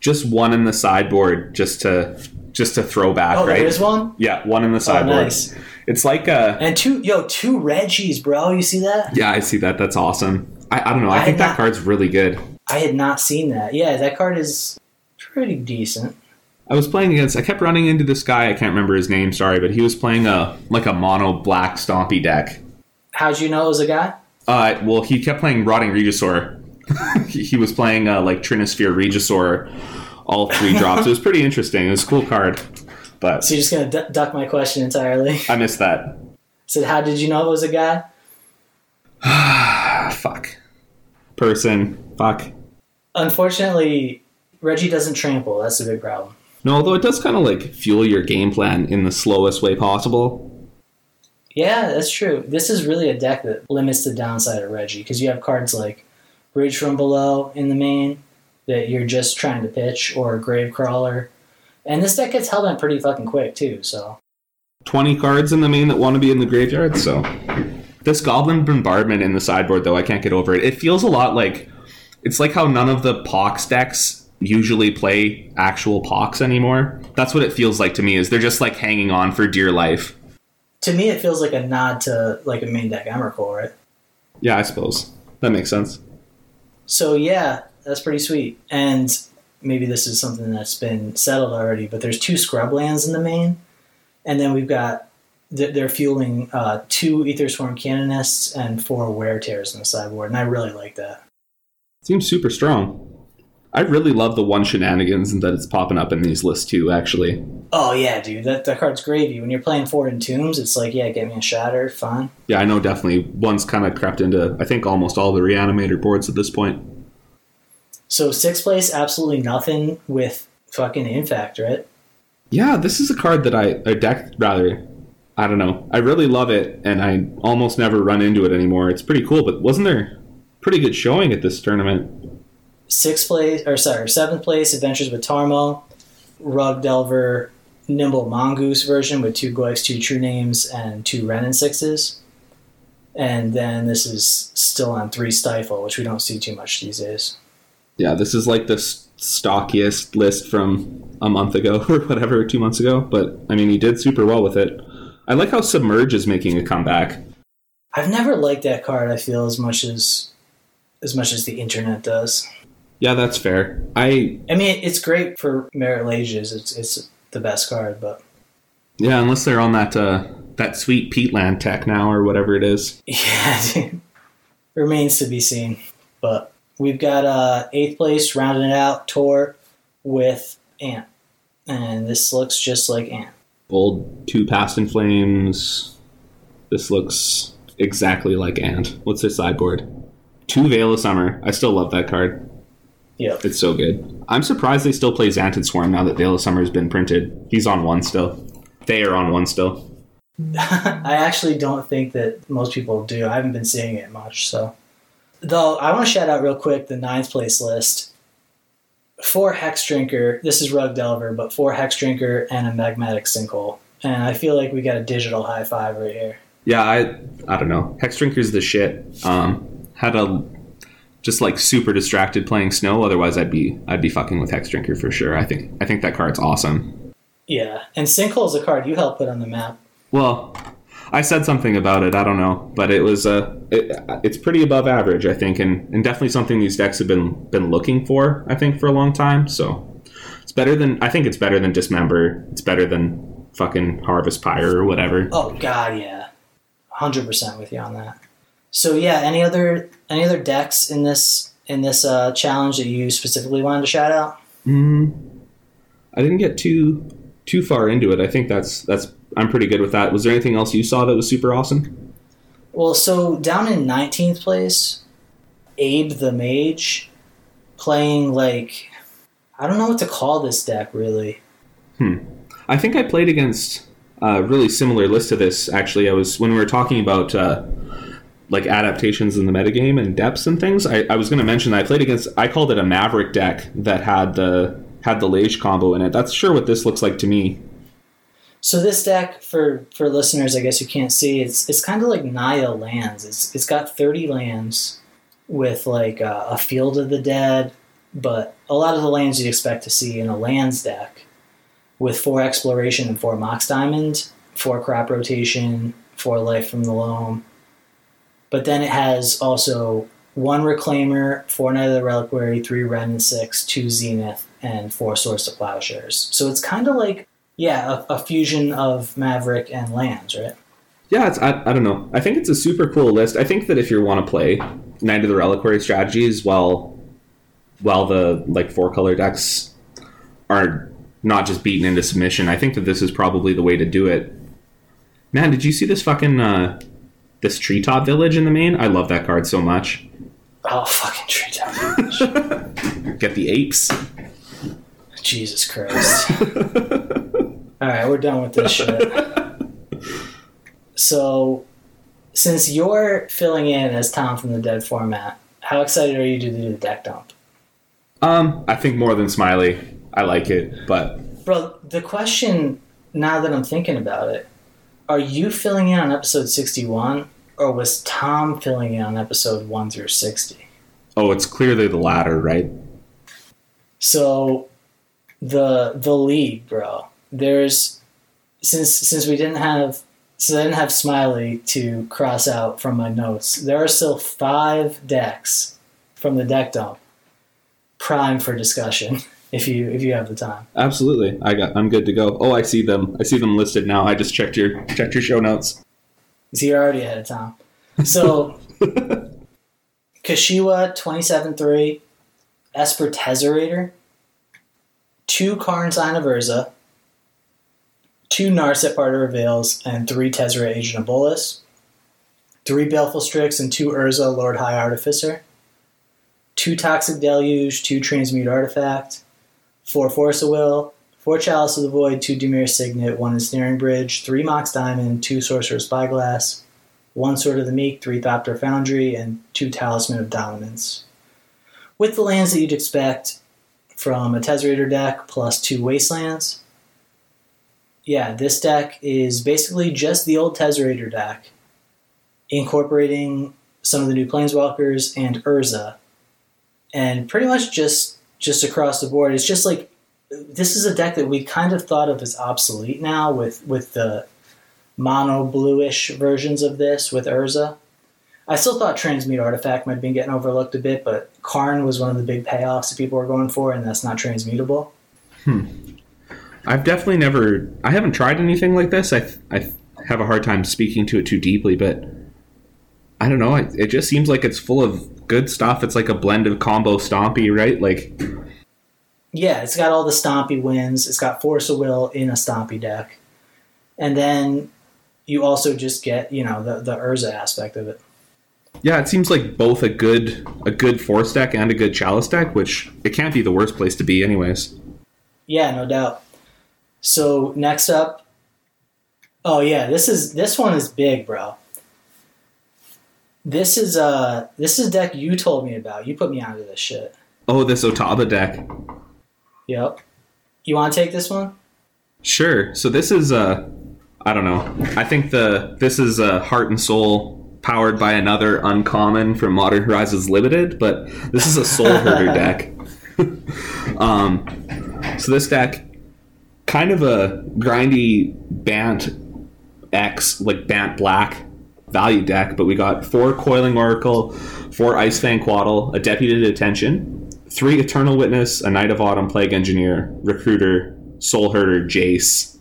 Just one in the sideboard just to just to throw back, Oh, right? there is one. Yeah, one in the Oh, sideboard. nice. It's like a And two, yo, two Reggies, bro. You see that? yeah, I see that. That's awesome. I, I don't know. I, I think that not- card's really good. I had not seen that. Yeah, that card is pretty decent. I was playing against. I kept running into this guy. I can't remember his name. Sorry, but he was playing a like a mono black stompy deck. How'd you know it was a guy? Uh, well, he kept playing Rotting Regisaur. he, was playing uh, like Trinisphere Regisaur, all three drops. It was pretty interesting. It was a cool card, but So you're just gonna du- duck my question entirely. I missed that. Said, how did you know it was a guy? Fuck. Person. Fuck. Unfortunately, Reggie doesn't trample. That's a big problem. No, although it does kind of like fuel your game plan in the slowest way possible. Yeah, that's true. This is really a deck that limits the downside of Reggie because you have cards like Bridge from Below in the main that you're just trying to pitch, or a Gravecrawler. And this deck gets held on pretty fucking quick too. So 20 cards in the main that want to be in the graveyard, so. This Goblin Bombardment in the sideboard, though, I can't get over it. It feels a lot like. It's like how none of the Pox decks usually play actual Pox anymore. That's what it feels like to me, is they're just like hanging on for dear life. to me, it feels like a nod to like a main deck Emrakul, right? Yeah, I suppose. That makes sense. So yeah, that's pretty sweet. And maybe this is something that's been settled already, but there's two scrub lands in the main, and then we've got they're fueling uh, two Ethersworn Canonists and four Wear Tears in the sideboard, and I really like that. Seems super strong. I really love the one shenanigans and that it's popping up in these lists too. Actually, Oh yeah, dude, that that card's gravy. When you're playing Fort in Tombs, it's like, yeah, get me a shatter, fine. yeah, I know definitely one's kind of crept into I think almost all the reanimator boards at this point. So sixth place, absolutely nothing with fucking Infect, right? Yeah, this is a card that I a deck rather. I don't know. I really love it, and I almost never run into it anymore. It's pretty cool, but wasn't there pretty good showing at this tournament? Sixth place, or sorry, seventh place, Adventures with Tarmo, Rug Delver, Nimble Mongoose version with two Goyfs, two True Names, and two Wrenn and Sixes. And then this is still on three Stifle, which we don't see too much these days. Yeah, this is like the stockiest list from a month ago or whatever, two months ago. But I mean, he did super well with it. I like how Submerge is making a comeback. I've never liked that card. I feel as much as as much as the internet does. Yeah, that's fair. I I mean, it's great for Marit Lages. It's it's the best card, but yeah, unless they're on that uh, that sweet Peatland tech now or whatever it is. yeah, dude, remains to be seen. But we've got uh, eighth place rounding it out. Tor with Ant, and this looks just like Ant. Bold two past in flames. This looks exactly like Ant. What's their sideboard? Two Veil of Summer. I still love that card. Yep. It's so good. I'm surprised they still play Xantid Swarm now that Veil of Summer has been printed. He's on one still. They are on one still. I actually don't think that most people do. I haven't been seeing it much. So, though, I want to shout out real quick the ninth place list. For Hex Drinker, this is Rug Delver, but for Hex Drinker and a Magmatic Sinkhole. And I feel like we got a digital high five right here. Yeah, I I don't know. Hex Drinker's the shit. Um, had a just like super distracted playing Snow. Otherwise, I'd be I'd be fucking with Hex Drinker for sure. I think I think that card's awesome. Yeah, and Sinkhole is a card you helped put on the map. Well, I said something about it. I don't know, but it was uh, it, it's pretty above average, I think, and, and definitely something these decks have been been looking for. I think for a long time. So it's better than I think it's better than Dismember. It's better than fucking Harvest Pyre or whatever. Oh God, yeah, hundred percent with you on that. So yeah, any other any other decks in this in this uh, challenge that you specifically wanted to shout out? Mm, I didn't get too too far into it. I think that's that's I'm pretty good with that. Was there anything else you saw that was super awesome? Well, so down in nineteenth place, Abe the Mage, playing like I don't know what to call this deck really. Hmm. I think I played against a really similar list to this. Actually, I was when we were talking about uh, like adaptations in the metagame and depths and things. I, I was going to mention that I played against. I called it a Maverick deck that had the had the Lage combo in it. That's sure what this looks like to me. So this deck, for for listeners, I guess you can't see, it's it's kind of like Naya lands. It's it's got thirty lands with like uh, a Field of the Dead, but a lot of the lands you'd expect to see in a lands deck, with four exploration and four Mox Diamond, four crop rotation, four life from the loam. But then it has also one Reclaimer, four Knight of the Reliquary, three Wrenn and six, two Zenith, and four Swords to Plowshares. So it's kind of like yeah, a, a fusion of Maverick and Lands, right? Yeah, it's, I, I don't know. I think it's a super cool list. I think that if you want to play Knight of the Reliquary strategies while while the like four color decks are not just beaten into submission, I think that this is probably the way to do it. Man, did you see this fucking uh, this treetop village in the main? I love that card so much. Oh, fucking treetop. Village. Get the apes. Jesus Christ. All right, we're done with this shit. So, since you're filling in as Tom from the Dead format, how excited are you to do the deck dump? Um, I think more than Smiley. I like it, but Bro, the question, now that I'm thinking about it, are you filling in on episode 61, or was Tom filling in on episode 1 through 60? oh, it's clearly the latter, right? So the the league, bro. There's since since we didn't have so I didn't have Smiley to cross out from my notes. There are still five decks from the deck dump, prime for discussion. If you if you have the time. Absolutely. I got. I'm good to go. Oh, I see them. I see them listed now. I just checked your checked your show notes. See, you're already ahead of time. So Kashiwa twenty seven three, Esper Tezzerator, two Karn Scion two Narset Parter Veils, and three Tezzeret Agent of Bolas, three Baleful Strix, and two Urza Lord High Artificer, two Toxic Deluge, two Transmute Artifact, four Force of Will, four Chalice of the Void, two Dimir Signet, one Ensnaring Bridge, three Mox Diamond, two Sorcerer's Spyglass, one Sword of the Meek, three Thopter Foundry, and two Talisman of Dominance. With the lands that you'd expect from a Tezzerator deck plus two Wastelands. Yeah, this deck is basically just the old Tezzerator deck, incorporating some of the new Planeswalkers and Urza, and pretty much just just across the board. It's just like this is a deck that we kind of thought of as obsolete now with with the mono bluish versions of this with Urza. I still thought Transmute Artifact might have been getting overlooked a bit, but Karn was one of the big payoffs that people were going for, and that's not transmutable. Hmm. I've definitely never. I haven't tried anything like this. I I have a hard time speaking to it too deeply, but I don't know. It, it just seems like it's full of good stuff. It's like a blend of combo stompy, right? Like, yeah, it's got all the stompy wins. It's got Force of Will in a stompy deck, and then you also just get you know the the Urza aspect of it. Yeah, it seems like both a good a good force deck and a good chalice deck, which it can't be the worst place to be, anyways. Yeah, no doubt. So next up, oh yeah, this is this one is big, bro. This is uh this is deck you told me about. You put me onto this shit. Oh, this Otaba deck. Yep. You want to take this one? Sure. So this is uh I don't know. I think the this is a uh, heart and soul powered by another uncommon from Modern Horizons Limited, but this is a Soul Herder deck. um, so this deck, kind of a grindy Bant X, like Bant Black value deck, but we got four Coiling Oracle, four Icefang Coatl, a Deputy Detention, three Eternal Witness, a Knight of Autumn Plague Engineer, Recruiter, Soul Herder, Jace,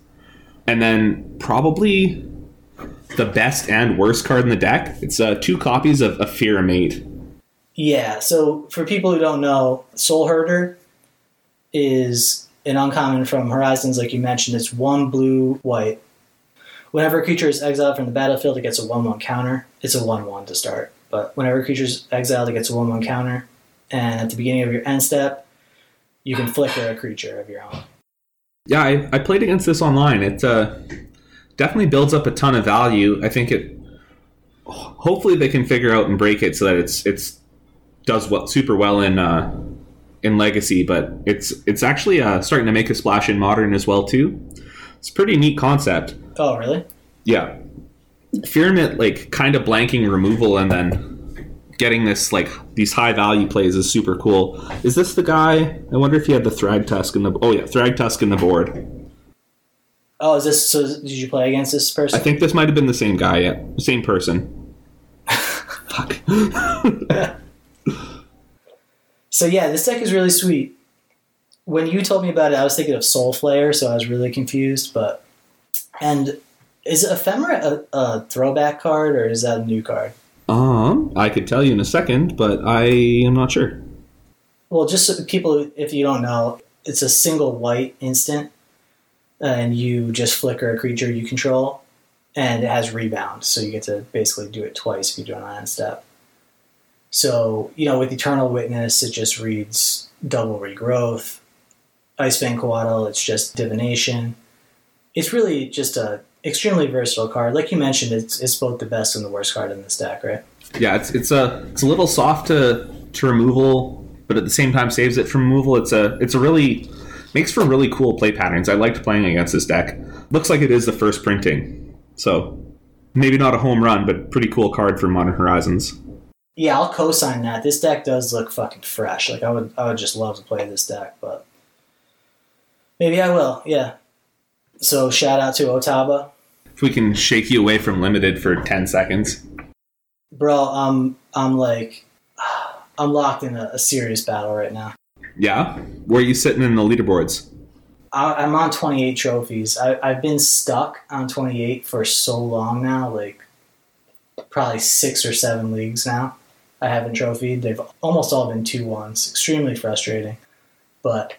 and then probably the best and worst card in the deck. It's uh, two copies of Ephemerate. Yeah, so for people who don't know, Soul Herder is an uncommon from Horizons, like you mentioned. It's one blue, white. Whenever a creature is exiled from the battlefield, it gets a 1 1 counter. It's a 1 1 to start. But whenever a creature is exiled, it gets a 1 1 counter. And at the beginning of your end step, you can flicker a creature of your own. Yeah, I, I played against this online. It uh, definitely builds up a ton of value. I think it. Hopefully, they can figure out and break it so that it's it's does what super well in uh, in Legacy, but it's it's actually uh, starting to make a splash in Modern as well too. It's a pretty neat concept. Oh, really? Yeah, Ephemerate like kind of blanking removal and then getting this like these high value plays is super cool. Is this the guy? I wonder if he had the Thragtusk in the. Oh yeah, Thragtusk in the board. Oh, is this so? Did you play against this person? I think this might have been the same guy. Yeah, same person. Fuck. so yeah, this deck is really sweet. When you told me about it, I was thinking of Soul Flayer, so I was really confused. But and is Ephemerate a, a throwback card or is that a new card? Um, I could tell you in a second, but I am not sure. Well, just so people, if you don't know, it's a single white instant and you just flicker a creature you control, and it has rebound, so you get to basically do it twice if you do it on end step. So, you know, with Eternal Witness, it just reads double regrowth. Icefang Coatl, it's just divination. It's really just a extremely versatile card. Like you mentioned, it's it's both the best and the worst card in this deck, right? Yeah, it's it's a it's a little soft to to removal, but at the same time saves it from removal. It's a it's a really makes for really cool play patterns. I liked playing against this deck. Looks like it is the first printing, so maybe not a home run, but pretty cool card for Modern Horizons. Yeah, I'll co-sign that. This deck does look fucking fresh. Like I would, I would just love to play this deck, but maybe I will. Yeah. So shout out to Otaba. If we can shake you away from limited for ten seconds, bro. I'm, I'm like, I'm locked in a, a serious battle right now. Yeah, where are you sitting in the leaderboards? I'm on 28 trophies. I, I've been stuck on 28 for so long now, like probably six or seven leagues now. I haven't trophied. They've almost all been two ones. Extremely frustrating. But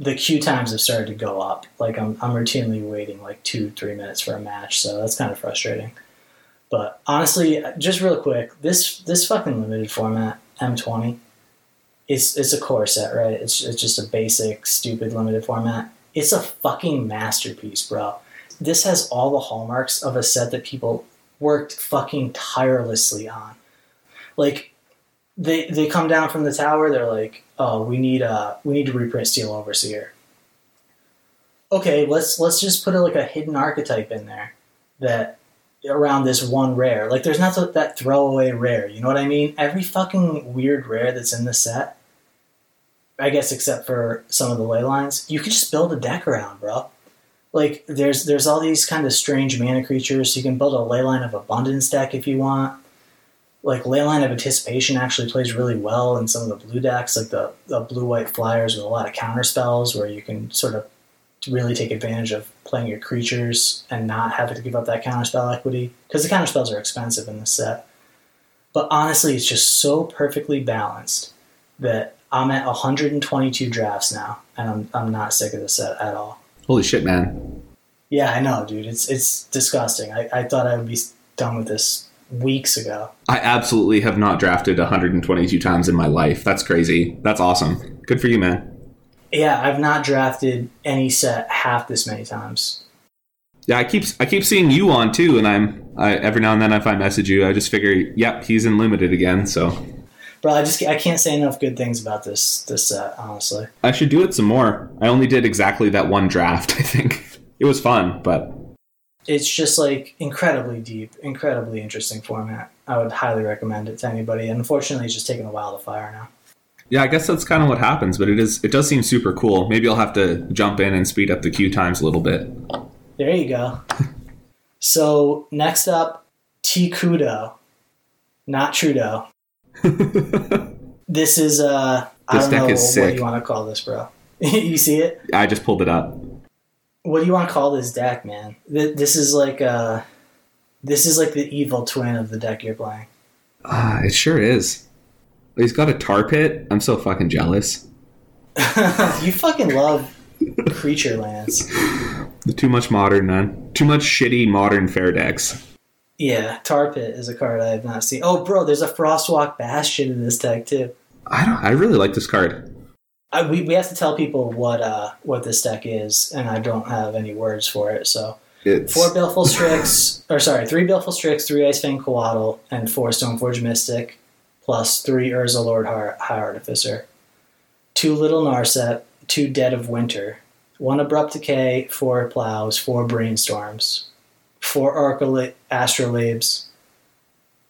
the queue times have started to go up. Like I'm, I'm routinely waiting like two, three minutes for a match, so that's kind of frustrating. But honestly, just real quick, this this fucking limited format M20, it's it's a core set, right? It's it's just a basic, stupid limited format. It's a fucking masterpiece, bro. This has all the hallmarks of a set that people worked fucking tirelessly on. Like they they come down from the tower, they're like, "Oh, we need uh we need to reprint Steel Overseer." Okay, let's let's just put a, like a hidden archetype in there that around this one rare. Like there's not that throwaway rare, you know what I mean? Every fucking weird rare that's in the set, I guess except for some of the ley lines, you could just build a deck around, bro. Like there's there's all these kind of strange mana creatures. You can build a leyline of abundance deck if you want. Like leyline of anticipation actually plays really well in some of the blue decks, like the, the blue white flyers with a lot of counter spells where you can sort of really take advantage of playing your creatures and not having to give up that counterspell equity because the counterspells are expensive in this set. But honestly, it's just so perfectly balanced that I'm at 122 drafts now, and I'm I'm not sick of the set at all. Holy shit, man! Yeah, I know, dude. It's it's disgusting. I, I thought I would be done with this weeks ago. I absolutely have not drafted 122 times in my life. That's crazy. That's awesome. Good for you, man. Yeah, I've not drafted any set half this many times. Yeah, I keep I keep seeing you on too, and I'm I, every now and then if I message you, I just figure, yep, he's in limited again. So, bro, I just I can't say enough good things about this this set. Honestly, I should do it some more. I only did exactly that one draft. I think it was fun, but it's just like incredibly deep, incredibly interesting format. I would highly recommend it to anybody. And unfortunately, it's just taking a while to fire now. Yeah, I guess that's kind of what happens, but it is it does seem super cool. Maybe I'll have to jump in and speed up the queue times a little bit. There you go. so next up, T Kudo, not Trudeau. this is uh I don't know what you want to call this, bro. you see it? I just pulled it up. What do you want to call this deck, man? This is like uh this is like the evil twin of the deck you're playing. Uh, it sure is. He's got a tar pit. I'm so fucking jealous. you fucking love creature lands. Too much modern, man. Too much shitty modern fair decks. Yeah, tar pit is a card I have not seen. Oh, bro, there's a Frostwalk Bastion in this deck too. I don't. I really like this card. I, we, we have to tell people what uh what this deck is, and I don't have any words for it. So it's... four Baleful Strix, or sorry, three Baleful Strix, three Icefang Coatl, and four Stoneforge Mystic plus three Urza Lord High Artificer, two Little Narset, two Dead of Winter, one Abrupt Decay, four Plows, four Brainstorms, four Astrolabes,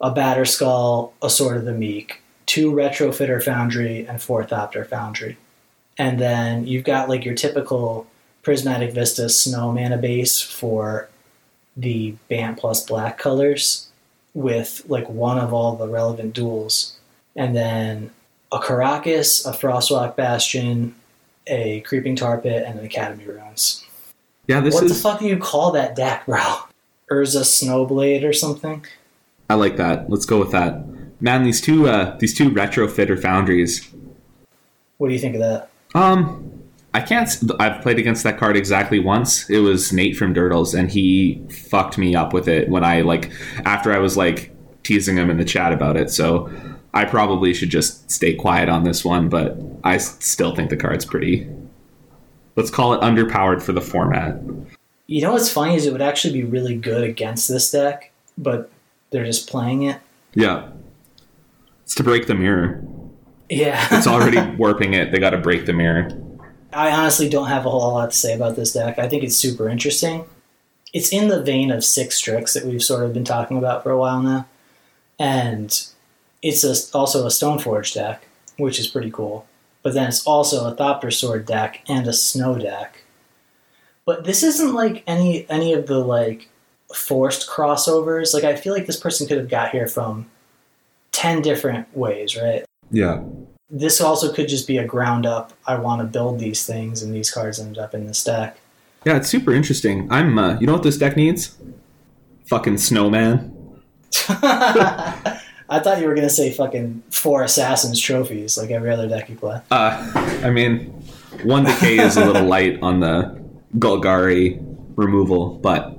a Batterskull, a Sword of the Meek, two Retrofitter Foundry, and four Thopter Foundry. And then you've got like your typical Prismatic Vista Snow mana base for the Bant plus black colors with like one of all the relevant duels, and then a Karakas, a Frostwalk Bastion, a Creeping Tar Pit, and an Academy Ruins. Yeah, this what is. What the fuck do you call that deck, bro? Urza Snowblade or something? I like that. Let's go with that. Man, these two uh, these two retrofitter foundries. What do you think of that? Um, I can't. I've played against that card exactly once. It was Nate from Durdles, and he fucked me up with it when I like after I was like teasing him in the chat about it. So I probably should just stay quiet on this one, but I still think the card's pretty. Let's call it underpowered for the format. You know what's funny is it would actually be really good against this deck, but they're just playing it. Yeah, it's to break the mirror. Yeah, it's already warping it. They got to break the mirror. I honestly don't have a whole lot to say about this deck. I think it's super interesting. It's in the vein of Six tricks that we've sort of been talking about for a while now. And it's a, also a Stoneforge deck, which is pretty cool. But then it's also a Thopter Sword deck and a Snow deck. But this isn't like any any of the like forced crossovers. Like I feel like this person could have got here from ten different ways, right? Yeah this also could just be a ground up. I want to build these things, and these cards end up in this deck. Yeah, it's super interesting. I'm. Uh, you know what this deck needs? Fucking snowman. I thought you were gonna say fucking four assassins trophies like every other deck you play. Uh, I mean, one decay is a little light on the Golgari removal, but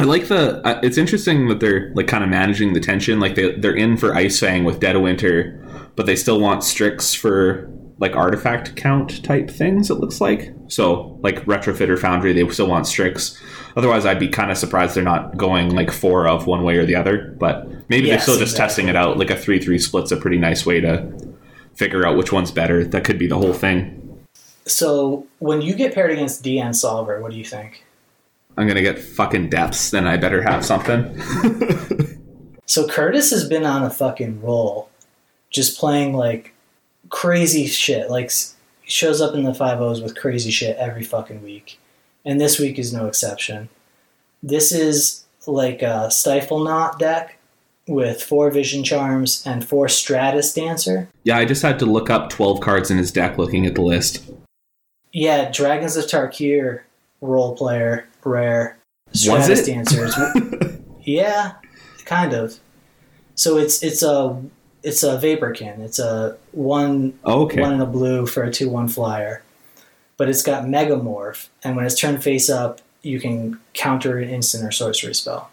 I like the. Uh, it's interesting that they're like kind of managing the tension. Like they they're in for Ice Fang with Dead of Winter, but they still want Strix for like artifact count type things. It looks like so like Retrofitter Foundry they still want Strix. Otherwise, I'd be kind of surprised they're not going like four of one way or the other. But maybe Yes, they're still just exactly. testing it out. Like a three three split's a pretty nice way to figure out which one's better. That could be the whole thing. So when you get paired against DN Solver, what do you think? I'm gonna get fucking depths, then I better have something. So Curtis has been on a fucking roll, just playing like crazy shit. Like shows up in the five O's with crazy shit every fucking week, and this week is no exception. This is like a stifle knot deck with four vision charms and four stratus dancer. yeah, I just had to look up 12 cards in his deck looking at the list. Yeah, Dragons of Tarkir role player rare stratus dancers. Yeah, kind of. So it's it's a it's a Vaporkin. It's a one Oh, okay. one in a blue for a two one flyer, but it's got Megamorph, and when it's turned face up, you can counter an instant or sorcery spell.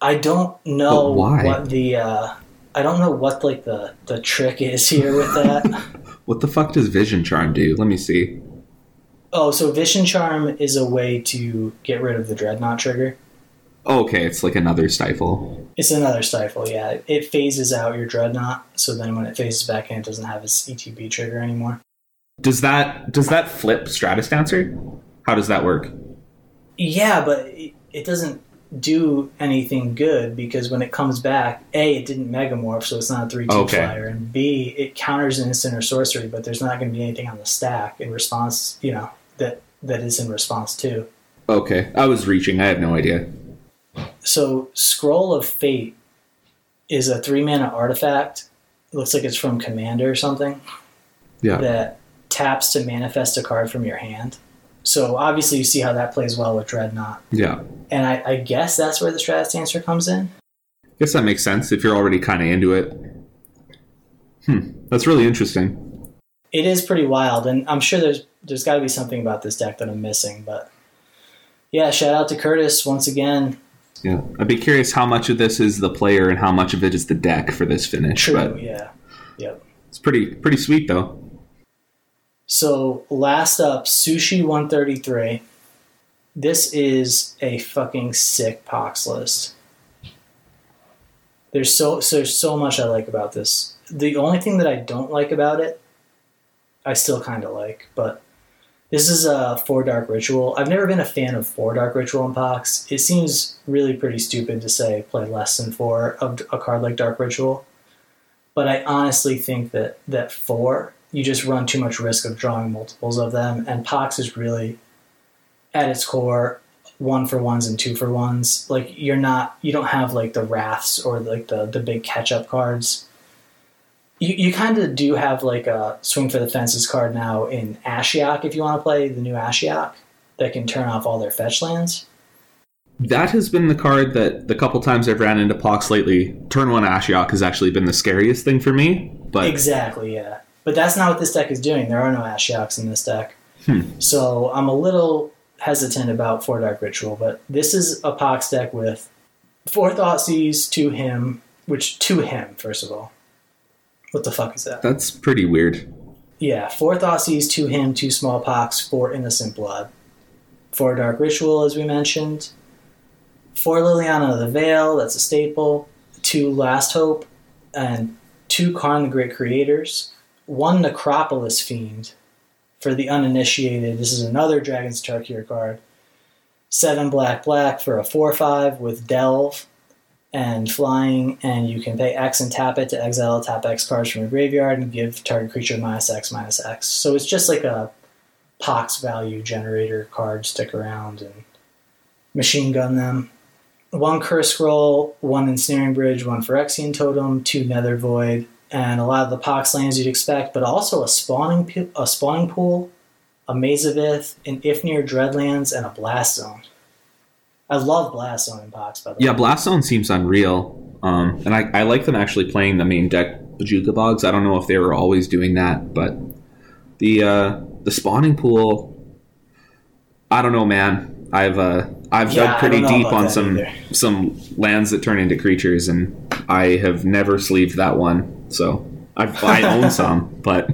I don't know why? what the uh, I don't know what like the the trick is here with that. What the fuck does Vision Charm do? Let me see. oh, so Vision Charm is a way to get rid of the Dreadnought trigger. Oh, okay, it's like another stifle. It's another stifle, yeah. It phases out your dreadnought, so then when it phases back in, it doesn't have its ETB trigger anymore. Does that does that flip Stratus Dancer? How does that work? Yeah, but it, it doesn't do anything good because when it comes back, A, it didn't megamorph, so it's not a 3 2 Okay. flyer, and B, it counters an instant or sorcery, but there's not going to be anything on the stack in response, you know, that that is in response to. Okay, I was reaching. I have no idea. So, Scroll of Fate is a three mana artifact. It looks like it's from Commander or something. Yeah. that taps to manifest a card from your hand. So obviously you see how that plays well with Dreadnought. Yeah. And I, I guess that's where the Stratus Dancer comes in. I Guess that makes sense if you're already kind of into it. Hmm, that's really interesting. It is pretty wild, and I'm sure there's there's got to be something about this deck that I'm missing. But yeah, shout out to Curtis once again. Yeah, I'd be curious how much of this is the player and how much of it is the deck for this finish. True, But yeah, yep. it's pretty pretty sweet though. So last up, Sushi 133. This is a fucking sick pox list. There's so so there's so much I like about this. The only thing that I don't like about it, I still kind of like, but this is a four dark ritual. I've never been a fan of four dark ritual in pox. It seems really pretty stupid to say play less than four of a card like dark ritual, but I honestly think that that four you just run too much risk of drawing multiples of them, and pox is really at its core one for ones and two for ones. Like you're not, you don't have like the wraths or like the the big catch up cards. You you kind of do have like a swing for the fences card now in Ashiok if you want to play the new Ashiok that can turn off all their fetch lands. That has been the card that the couple times I've ran into Pox lately, turn one Ashiok has actually been the scariest thing for me. But Exactly, yeah. But that's not what this deck is doing. There are no Ashioks in this deck. Hmm. So I'm a little hesitant about Four Dark Ritual, but this is a Pox deck with four Thoughtseize to him, which to him, first of all. What the fuck is that? that's pretty weird. Yeah, four Thoughtseize to him, two Smallpox, four Innocent Blood. Four Dark Ritual, as we mentioned. Four Liliana of the Veil, that's a staple. Two Last Hope, and two Karn the Great Creators. One Necropolis Fiend for the uninitiated. This is another Dragon's Tarkir card. Seven black black for a 4 5 with Delve and flying, and you can pay X and tap it to exile tap X cards from your graveyard and give target creature minus X minus X. So it's just like a Pox value generator card. Stick around and machine gun them. One Curse Scroll, one Ensnaring Bridge, one Phyrexian Totem, two Nether Void, and a lot of the Pox lands you'd expect, but also a spawning a spawning pool, a Maze of Ith, an Ifnir Deadlands, and a Blast Zone. I love Blast Zone in Pox, by the Yeah, way. Blast Zone seems unreal. Um, and I, I like them actually playing the main deck Bojuka Bogs. I don't know if they were always doing that, but the uh, the spawning pool. I don't know, man. I've uh, I've Yeah, dug pretty deep on some either. some lands that turn into creatures, and I have never sleeved that one. So I've, I own some, but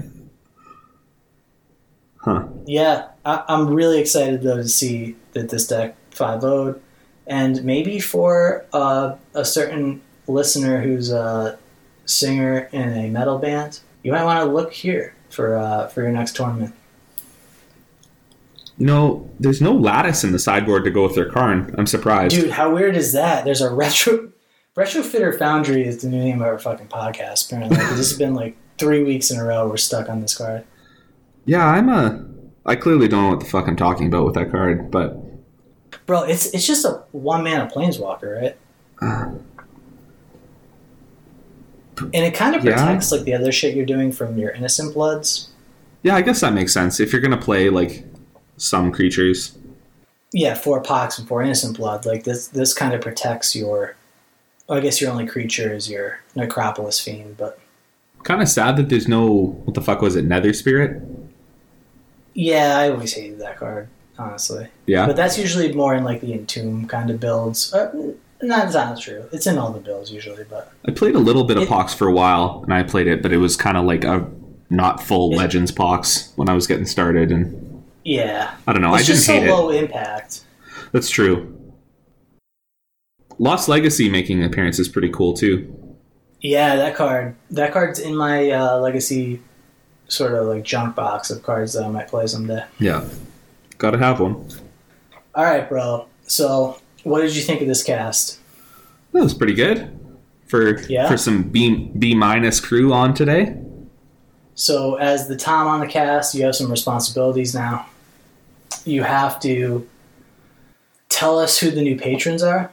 huh? Yeah, I, I'm really excited though to see that this deck five would and maybe for uh, a certain listener who's a singer in a metal band, you might want to look here for uh, for your next tournament. You know, there's no lattice in the sideboard to go with their Karn. I'm surprised. Dude, how weird is that? There's a retro retrofitter foundry is the new name of our fucking podcast. Apparently, this has been like three weeks in a row we're stuck on this card. Yeah, I'm a. I clearly don't know what the fuck I'm talking about with that card, but Bro, it's it's just a one mana planeswalker, right? uh, And it kind of Yeah. protects like the other shit you're doing from your innocent bloods. yeah, I guess that makes sense. If you're gonna play like some creatures, Yeah, four pox and four innocent blood. Like this this kind of protects your I guess your only creature is your necropolis fiend, but kind of sad that there's no what the fuck was it, Nether Spirit? yeah, I always hated that card, honestly. Yeah, But that's usually more in like the entomb kind of builds. Uh, no, that's not true. It's in all the builds usually, but I played a little bit of It- Pox for a while, and I played it, but it was kind of like a not full It- Legends Pox when I was getting started, and yeah. I don't know, it's I didn't just so hate it. low impact. That's true. Lost Legacy making an appearance is pretty cool too. Yeah, that card. That card's in my uh, legacy sort of like junk box of cards that I might play someday. Yeah, gotta have one. All right, bro. So, what did you think of this cast? That was pretty good for Yeah? for some B B minus crew on today. So, as the Tom on the cast, you have some responsibilities now. You have to tell us who the new patrons are.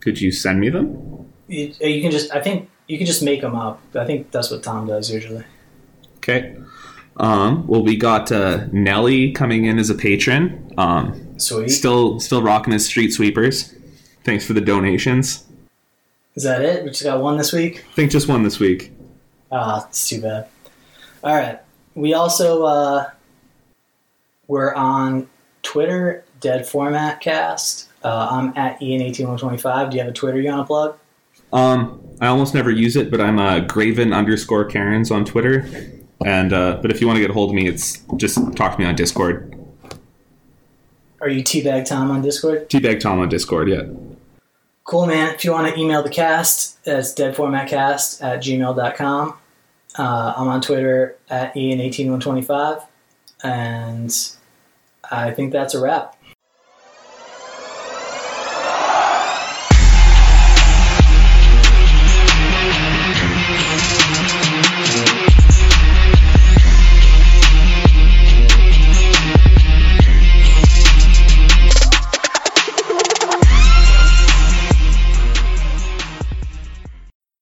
Could you send me them? You, you can just, I think, you can just make them up. I think that's what Tom does usually. Okay. Um, well, we got uh, Nelly coming in as a patron. Um, Sweet. still, still rocking his street sweepers. Thanks for the donations. Is that it? We just got one this week. I think just one this week. Ah, it's too bad. All right. We also uh, we're on Twitter, Dead Format Cast. Uh, I'm at Ian18125. Do you have a Twitter you want to plug? Um, I almost never use it, but I'm uh, Graven underscore Karens on Twitter. And uh, but if you want to get a hold of me, it's just talk to me on Discord. Are you Teabag Tom on Discord? Teabag Tom on Discord. Yeah. Cool, man. If you want to email the cast, it's deadformatcast at gmail.com. Uh, I'm on Twitter at Ian18125. And I think that's a wrap.